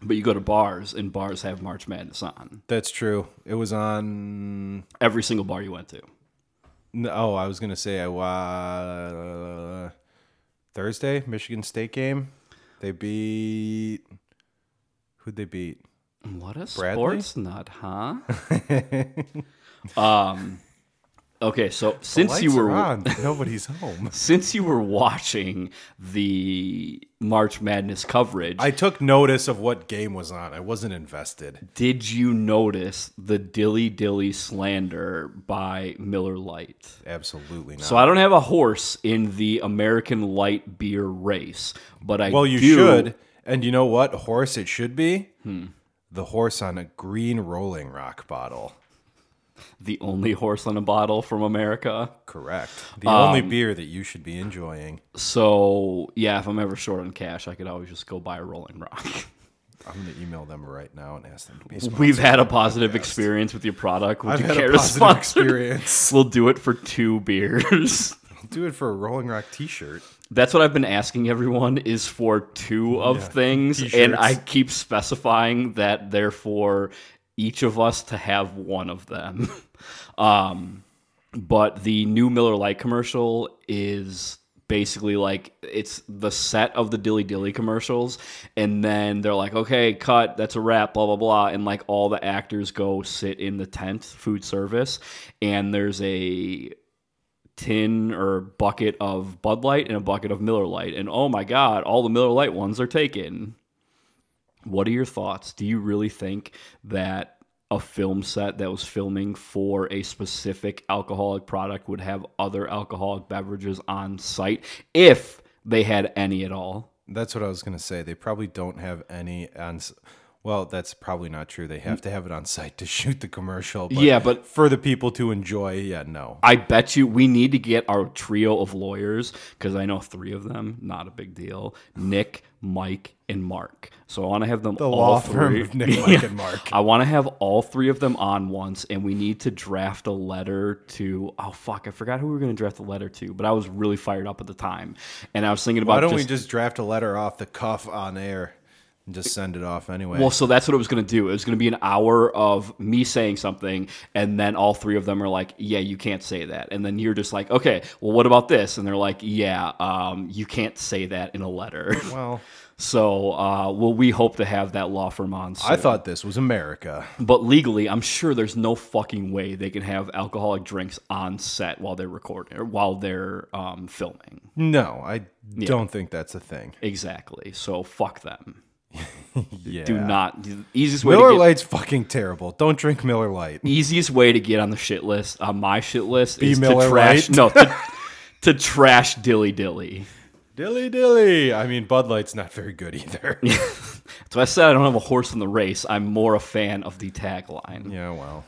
But you go to bars, and bars have March Madness on. That's true. It was on. Every single bar you went to. No, oh, I was gonna say I uh, Thursday Michigan State game. They beat. Who'd they beat? What a Bradley? sports nut, huh? (laughs) um, okay, so since you were on, nobody's home. (laughs) since you were watching the March Madness coverage, I took notice of what game was on. I wasn't invested. did you notice the dilly dilly slander by Miller Lite? Absolutely not. So I don't have a horse in the American light beer race, but I well, you do- should. And you know what horse it should be? Hmm. The horse on a green Rolling Rock bottle. The only horse in a bottle from America. Correct. The Um, only beer that you should be enjoying. So yeah, if I'm ever short on cash, I could always just go buy a Rolling Rock. (laughs) I'm going to email them right now and ask them to be We've had a positive podcast. experience with your product. Would I've you had care a to positive sponsor? experience. (laughs) We'll do it for two beers. (laughs) I'll do it for a Rolling Rock T-shirt. That's what I've been asking everyone is for two of Yeah, things, and t-shirts. I keep specifying that they're for each of us to have one of them. (laughs) um, but the new Miller Lite commercial is basically like it's the set of the Dilly Dilly commercials, and then they're like, "Okay, cut. That's a wrap." Blah blah blah, and like all the actors go sit in the tent, food service, and there's a tin or bucket of Bud Light and a bucket of Miller Lite. And oh my God, all the Miller Lite ones are taken. What are your thoughts? Do you really think that a film set that was filming for a specific alcoholic product would have other alcoholic beverages on site if they had any at all? That's what I was going to say. They probably don't have any on. Well, that's probably not true. They have to have it on site to (laughs) shoot the commercial. But Yeah, but- for the people to enjoy, yeah, no. I bet you we need to get our trio of lawyers because I know three of them. Not a big deal. Nick, Mike, and Mark. So I want to have them The all law firm three. of Nick, Mike, and Mark. (laughs) I want to have all three of them on once, and we need to draft a letter to. Oh fuck, I forgot who we were going to draft the letter to, but I was really fired up at the time, and I was thinking about Why don't just, we just draft a letter off the cuff on air and just send it off anyway? Well, so that's what it was going to do. It was going to be an hour of me saying something, and then all three of them are like, "Yeah, you can't say that." And then you're just like, "Okay, well, what about this?" And they're like, "Yeah, um, you can't say that in a letter." (laughs) well, so, uh, well, we hope to have that law firm on. Soon. I thought this was America. but legally, I'm sure there's no fucking way they can have alcoholic drinks on set while they're recording or while they're um, filming. No, I don't think that's a thing. Exactly. So fuck them. (laughs) Yeah. Do not. The easiest way Miller to get, Lite's fucking terrible. Don't drink Miller Lite. easiest way to get on the shit list, on my shit list, is Miller to trash. Lite? No, to, (laughs) to trash Dilly Dilly. Dilly dilly. I mean, Bud Light's not very good either. (laughs) So I said I don't have a horse in the race. I'm more a fan of the tagline. yeah, well.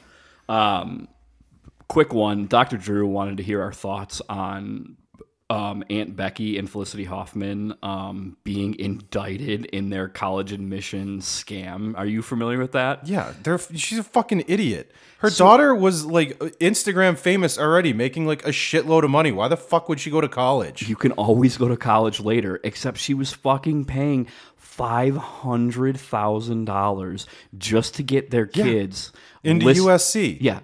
Um, quick one. Dr. Drew wanted to hear our thoughts on um, Aunt Becky and Felicity Huffman um, being indicted in their college admission scam. Are you familiar with that? Yeah, they're she's a fucking idiot. Her daughter was like Instagram famous already, making like a shitload of money. Why the fuck would she go to college? You can always go to college later, except she was fucking paying five hundred thousand dollars just to get their kids Into list- USC. Yeah,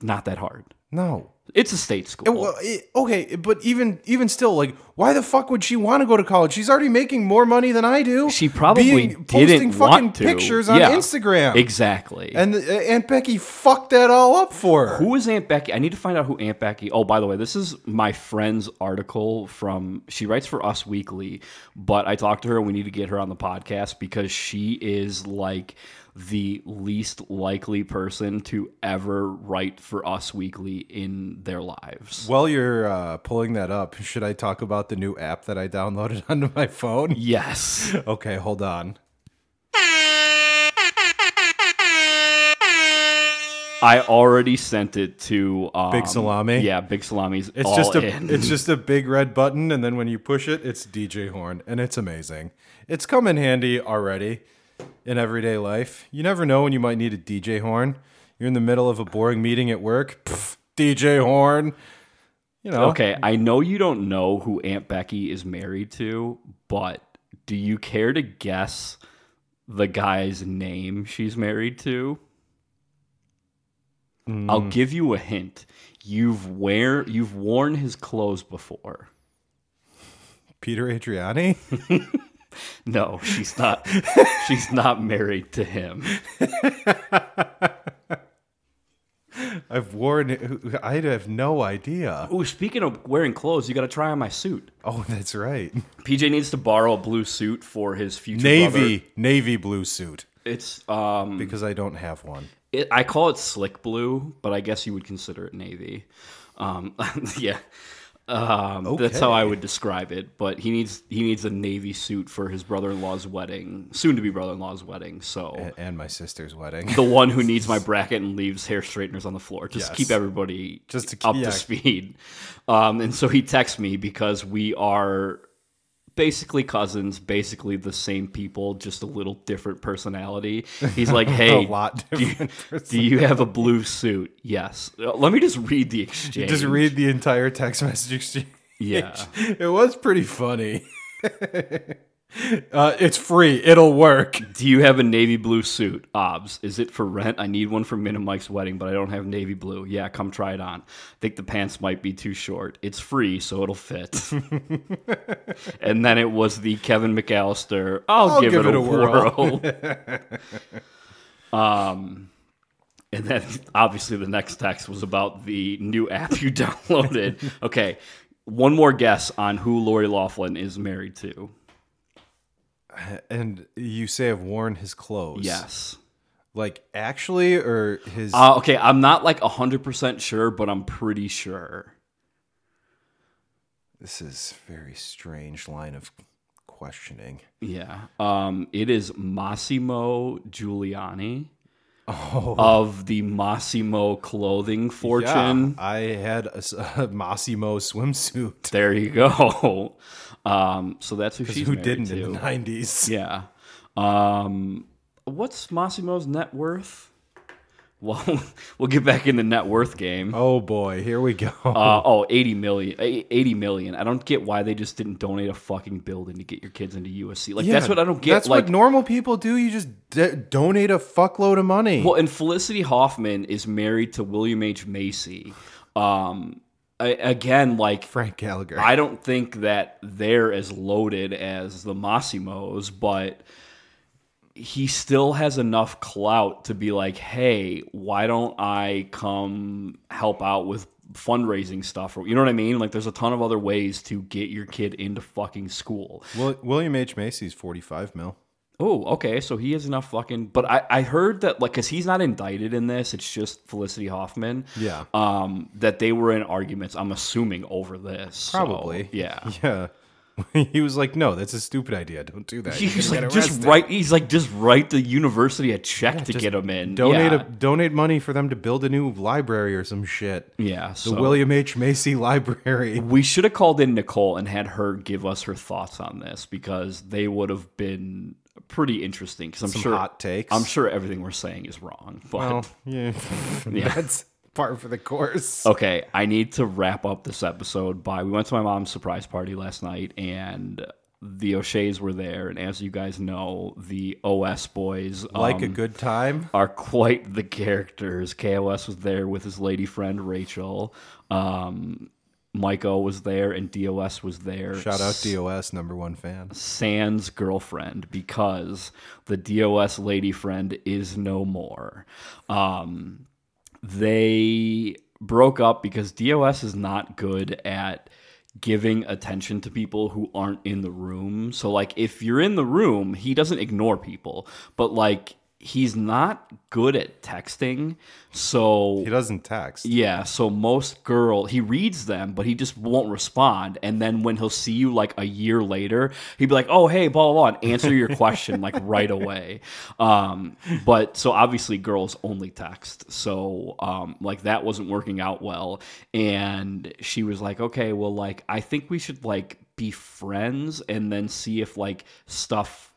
not that hard. No. It's a state school. Well, it- okay, but even even still, like, why the fuck would she want to go to college? She's already making more money than I do. she probably being, didn't posting fucking want to. pictures on Yeah, Instagram. Exactly. And uh, Aunt Becky fucked that all up for her. Who is Aunt Becky? I need to find out who Aunt Becky. Oh, by the way, this is my friend's article from. She writes for Us Weekly, but I talked to her and we need to get her on the podcast because she is like the least likely person to ever write for Us Weekly in their lives. While you're uh, pulling that up, should I talk about the new app that I downloaded (laughs) onto my phone? Yes. Okay, hold on. I already sent it to um, Big Salami? Yeah, Big Salami's It's all just a in. it's just a big red button, and then when you push it, it's DJ horn, and it's amazing. It's come in handy already in everyday life. You never know when you might need a DJ horn. You're in the middle of a boring meeting at work. Pff, DJ horn. You know. Okay, I know you don't know who Aunt Becky is married to, but do you care to guess the guy's name she's married to. Mm. I'll give you a hint. You've wear you've worn his clothes before. Peter Adriani? (laughs) No, she's not. (laughs) she's not married to him. (laughs) I've worn. I have no idea. Ooh, speaking of wearing clothes, you got to try on my suit. Oh, that's right. PJ needs to borrow a blue suit for his future Navy, brother. navy blue suit It's um, because I don't have one. it, I call it slick blue, but I guess you would consider it navy. Um, (laughs) yeah, um, that's how I would describe it. But he needs he needs a navy suit for his brother-in-law's wedding, soon to be brother-in-law's wedding. So And, and my sister's wedding. the one who needs my (laughs) bracket and leaves hair straighteners on the floor just to Yes. keep everybody Just to up keep- yeah. to speed. Um, and so he texts me because we are basically cousins, basically the same people, just a little different personality. (laughs) He's like, "Hey, a lot do you, (laughs) do you have a blue suit?" Yes. Uh, Let me just read the exchange. Just read the entire text message exchange. Yeah. (laughs) It was pretty funny. Uh, it's free. It'll work. Do you have a navy blue suit? Obs. Is it for rent? I need one for Min and Mike's wedding, but I don't have navy blue. Yeah, come try it on. I think the pants might be too short. It's free, so it'll fit. (laughs) and then it was the Kevin McAllister. I'll, give, it, a, whirl. (laughs) um, and then obviously the next text was about the new app you (laughs) downloaded. okay, one more guess on who Lori Loughlin is married to. And you say I've worn his clothes. Yes. Like actually, or his. Uh, okay, I'm not like 100% sure, but I'm pretty sure. this is very strange line of questioning. Yeah. Um, it is Mossimo Giannulli Oh. of the Mossimo clothing fortune. Yeah, I had a (laughs) Mossimo swimsuit. There you go. (laughs) Um, so that's who she's Who didn't to. in the nineties? (laughs) Yeah. Um, what's Mossimo's net worth? (laughs) Well, we'll get back in the net worth game. Oh boy, here we go. Uh, (laughs) oh, 80 million. eh, 80 million. I don't get why they just didn't donate a fucking building to get your kids into USC. Like, that's what I don't get. That's like, what normal people do. You just d- donate a fuckload of money. Well, and Felicity Huffman is married to William H. Macy. Um, I, again, like, Frank Gallagher. I don't think that they're as loaded as the Mossimos, but he still has enough clout to be like, hey, why don't I come help out with fundraising stuff? Or, you know what I mean? Like, there's a ton of other ways to get your kid into fucking school. Will, William H Macy's forty five mil. Oh, okay. So he has enough fucking. But I, I heard that like, cause he's not indicted in this. It's just Felicity Huffman. Yeah. Um, that they were in arguments. I'm assuming over this. So, Probably. yeah. (laughs) Yeah. (laughs) he was like, "No, that's a stupid idea. Don't do that." He's like, just write. He's like, just write the university a check to get him in. Donate yeah. a, donate money for them to build a new library or some shit. yeah. The So William H Macy (laughs) Library. we should have called in Nicole and had her give us her thoughts on this because they would have been pretty interesting. Because I'm Some sure hot takes. I'm sure everything we're saying is wrong. But Well, (laughs) yeah, Yeah. (laughs) that's par for the course. Okay, I need to wrap up this episode by we went to my mom's surprise party last night and the O'Shea's were there and as you guys know, the OS boys like a um, good time. are quite the characters. KOS was there with his lady friend Rachel. Um Miko was there and DOS was there. Shout out DOS, number one fan. Sans girlfriend because the DOS lady friend is no more. Um, they broke up because DOS is not good at giving attention to people who aren't in the room. So like if you're in the room, he doesn't ignore people, but like he's not good at texting. So He doesn't text. yeah, so most girl he reads them, but he just won't respond. And then when he'll see you like a year later, he'd be like, "Oh, hey, blah blah,", blah and answer your question like (laughs) right away. Um, but so obviously girls only text, so um, like that wasn't working out well. And she was like, "Okay, well, like I think we should like be friends and then see if like stuff."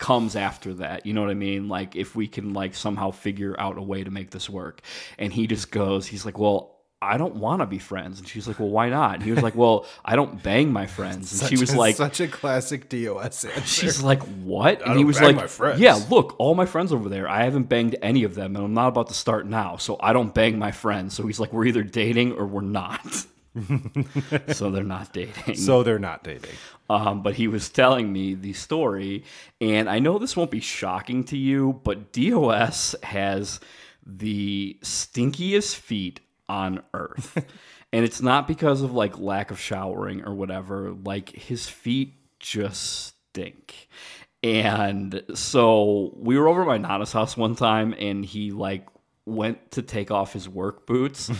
Comes after that. You know what I mean? Like if we can like somehow figure out a way to make this work. And he just goes, he's like, well, I don't want to be friends. And she's like, well, why not? And he was like, well, I don't bang my friends. And she was a- like, such a classic DOS answer. She's like, what? And he was like, my friends. yeah, look, all my friends over there, I haven't banged any of them, and I'm not about to start now, so I don't bang my friends. So he's like, we're either dating or we're not. (laughs) (laughs) so they're not dating. so they're not dating. Um, but he was telling me the story, and I know this won't be shocking to you, but DOS has the stinkiest feet on earth. (laughs) and it's not because of like lack of showering or whatever, like his feet just stink. And so we were over at my Nana's house one time, and he like went to take off his work boots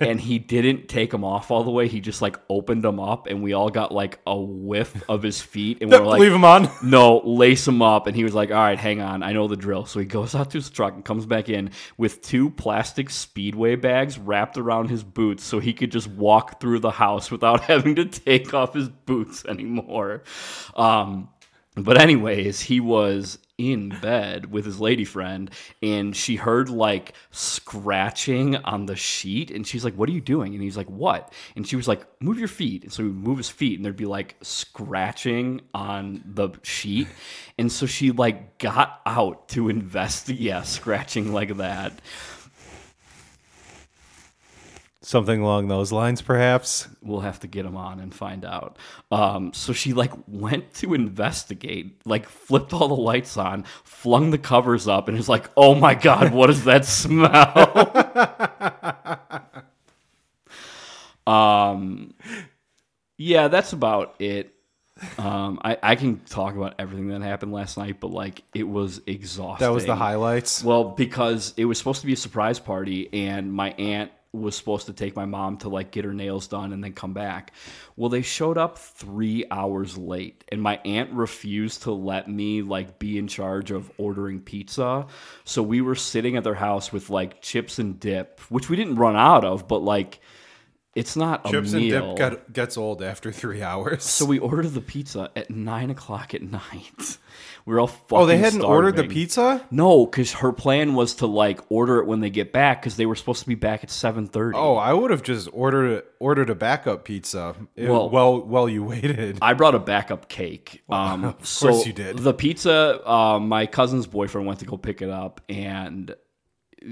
and he didn't take them off all the way. He just like opened them up and we all got like a whiff of his feet and we're (laughs) like Leave him on. no, lace him up. And he was like, all right, hang on. I know the drill. So he goes out to his truck and comes back in with two plastic speedway bags wrapped around his boots so he could just walk through the house without (laughs) having to take off his boots anymore. Um, but anyways, he was in bed with his lady friend and she heard like scratching on the sheet and she's like, What are you doing? And he's like, What? And she was like, Move your feet. And so he would move his feet and there'd be like scratching on the sheet. And so she like got out to investigate (laughs) yeah, scratching like that. Something along those lines, perhaps. we'll have to get him on and find out. Um, so she like went to investigate, like flipped all the lights on, flung the covers up, and is like, "Oh my god, what is that smell?" (laughs) um, yeah, that's about it. Um, I I can talk about everything that happened last night, but like it was exhausting. That was the highlights. Well, because it was supposed to be a surprise party, and my aunt was supposed to take my mom to like get her nails done and then come back. Well, they showed up three hours late, and my aunt refused to let me like be in charge of ordering pizza. So we were sitting at their house with like chips and dip, which we didn't run out of, but like it's not. Chips a and dip get, gets old after three hours. so we ordered the pizza at nine o'clock at night. We (laughs) were all fucking. oh, they hadn't ordered the pizza. No, because her plan was to like order it when they get back because they were supposed to be back at seven thirty. Oh, I would have just ordered ordered a backup pizza. It- Well- well, while you waited. I brought a backup cake. (laughs) Um, of so course you did. The pizza, uh, my cousin's boyfriend went to go pick it up, and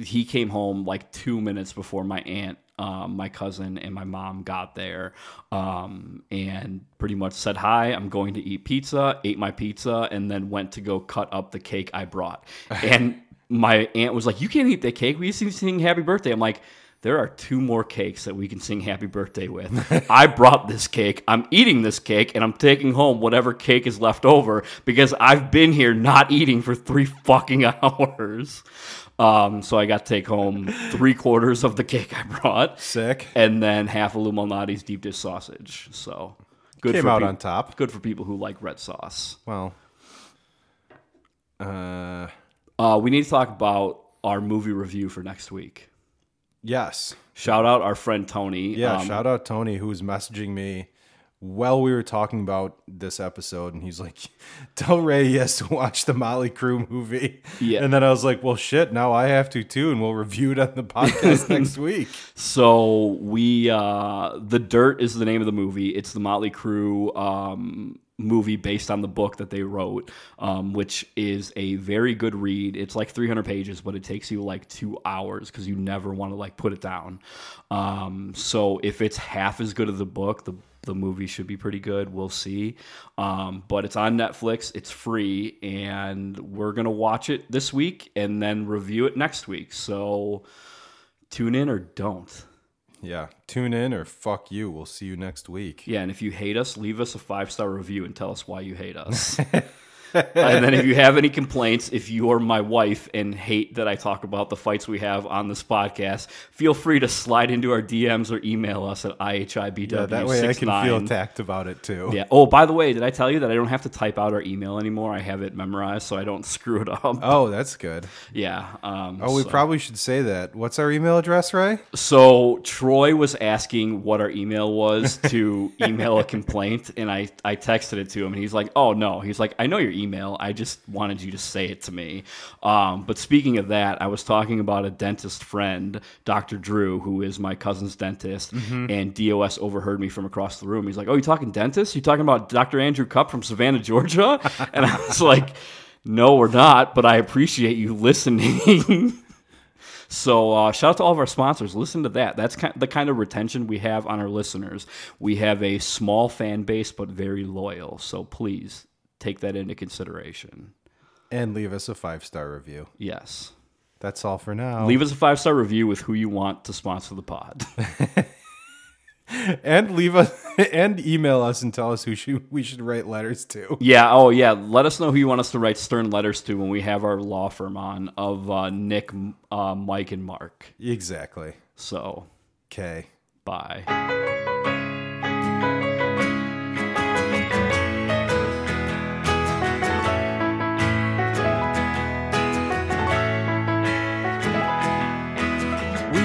he came home like two minutes before my aunt, um, my cousin, and my mom got there, um, and pretty much said hi. I'm going to eat pizza. Ate my pizza, and then went to go cut up the cake I brought. (laughs) And my aunt was like, "You can't eat that cake. We used to sing happy birthday." I'm like. There are two more cakes that we can sing happy birthday with. (laughs) I brought this cake. I'm eating this cake and I'm taking home whatever cake is left over because I've been here not eating for three fucking (laughs) hours. Um, so I got to take home three quarters of the cake I brought Sick. and then half of Lou Malnati's deep dish sausage. So good Came for out peop- on top. Good for people who like red sauce. Well, uh, Uh, we need to talk about our movie review for next week. yes. Shout out our friend Tony. Yeah, Um, shout out Tony who's messaging me while we were talking about this episode, and he's like, "Tell Ray he has to watch the Motley Crue movie." Yeah. and then I was like, "Well, shit, now I have to too, and we'll review it on the podcast (laughs) next week." So we, uh, the Dirt is the name of the movie. It's the Motley Crue um, movie based on the book that they wrote, um, which is a very good read. It's like 300 pages, but it takes you like two hours because you never want to like put it down. Um, so if it's half as good as the book, the the movie should be pretty good. We'll see. Um, but it's on Netflix. It's free, and we're gonna watch it this week and then review it next week. So tune in or don't. Yeah, tune in or fuck you. We'll see you next week. Yeah, and if you hate us, leave us a five star review and tell us why you hate us. (laughs) and then if you have any complaints, if you're my wife and hate that I talk about the fights we have on this podcast, feel free to slide into our DMs or email us at ihibw. Yeah, that way I can feel attacked about it too. Yeah. Oh, by the way, did I tell you that I don't have to type out our email anymore? I have it memorized, so I don't (laughs) screw it up. Oh, that's good. Yeah. Um, Oh, we so- probably should say that. What's our email address, Ray? So Troy was asking what our email was to (laughs) email a complaint, and I, I texted it to him, and he's like, "Oh no," he's like, "I know your email email. I just wanted you to say it to me. Um, but speaking of that, I was talking about a dentist friend, Dr. Drew, who is my cousin's dentist, and DOS overheard me from across the room. He's like, "Oh, you talking dentist? You talking about Dr. Andrew Cup from Savannah, Georgia?" (laughs) And I was like, "No, we're not, but I appreciate you listening." (laughs) So uh, shout out to all of our sponsors. Listen to that. That's kind the kind of retention we have on our listeners. We have a small fan base, but very loyal. So please take that into consideration. And leave us a five star review. Yes. That's all for now. Leave us a five star review with who you want to sponsor the pod. (laughs) and leave us (laughs) and email us and tell us who should, we should write letters to. yeah. Oh, yeah. Let us know who you want us to write stern letters to when we have our law firm on of uh, Nick, uh, Mike, and Mark. Exactly. So Okay. bye.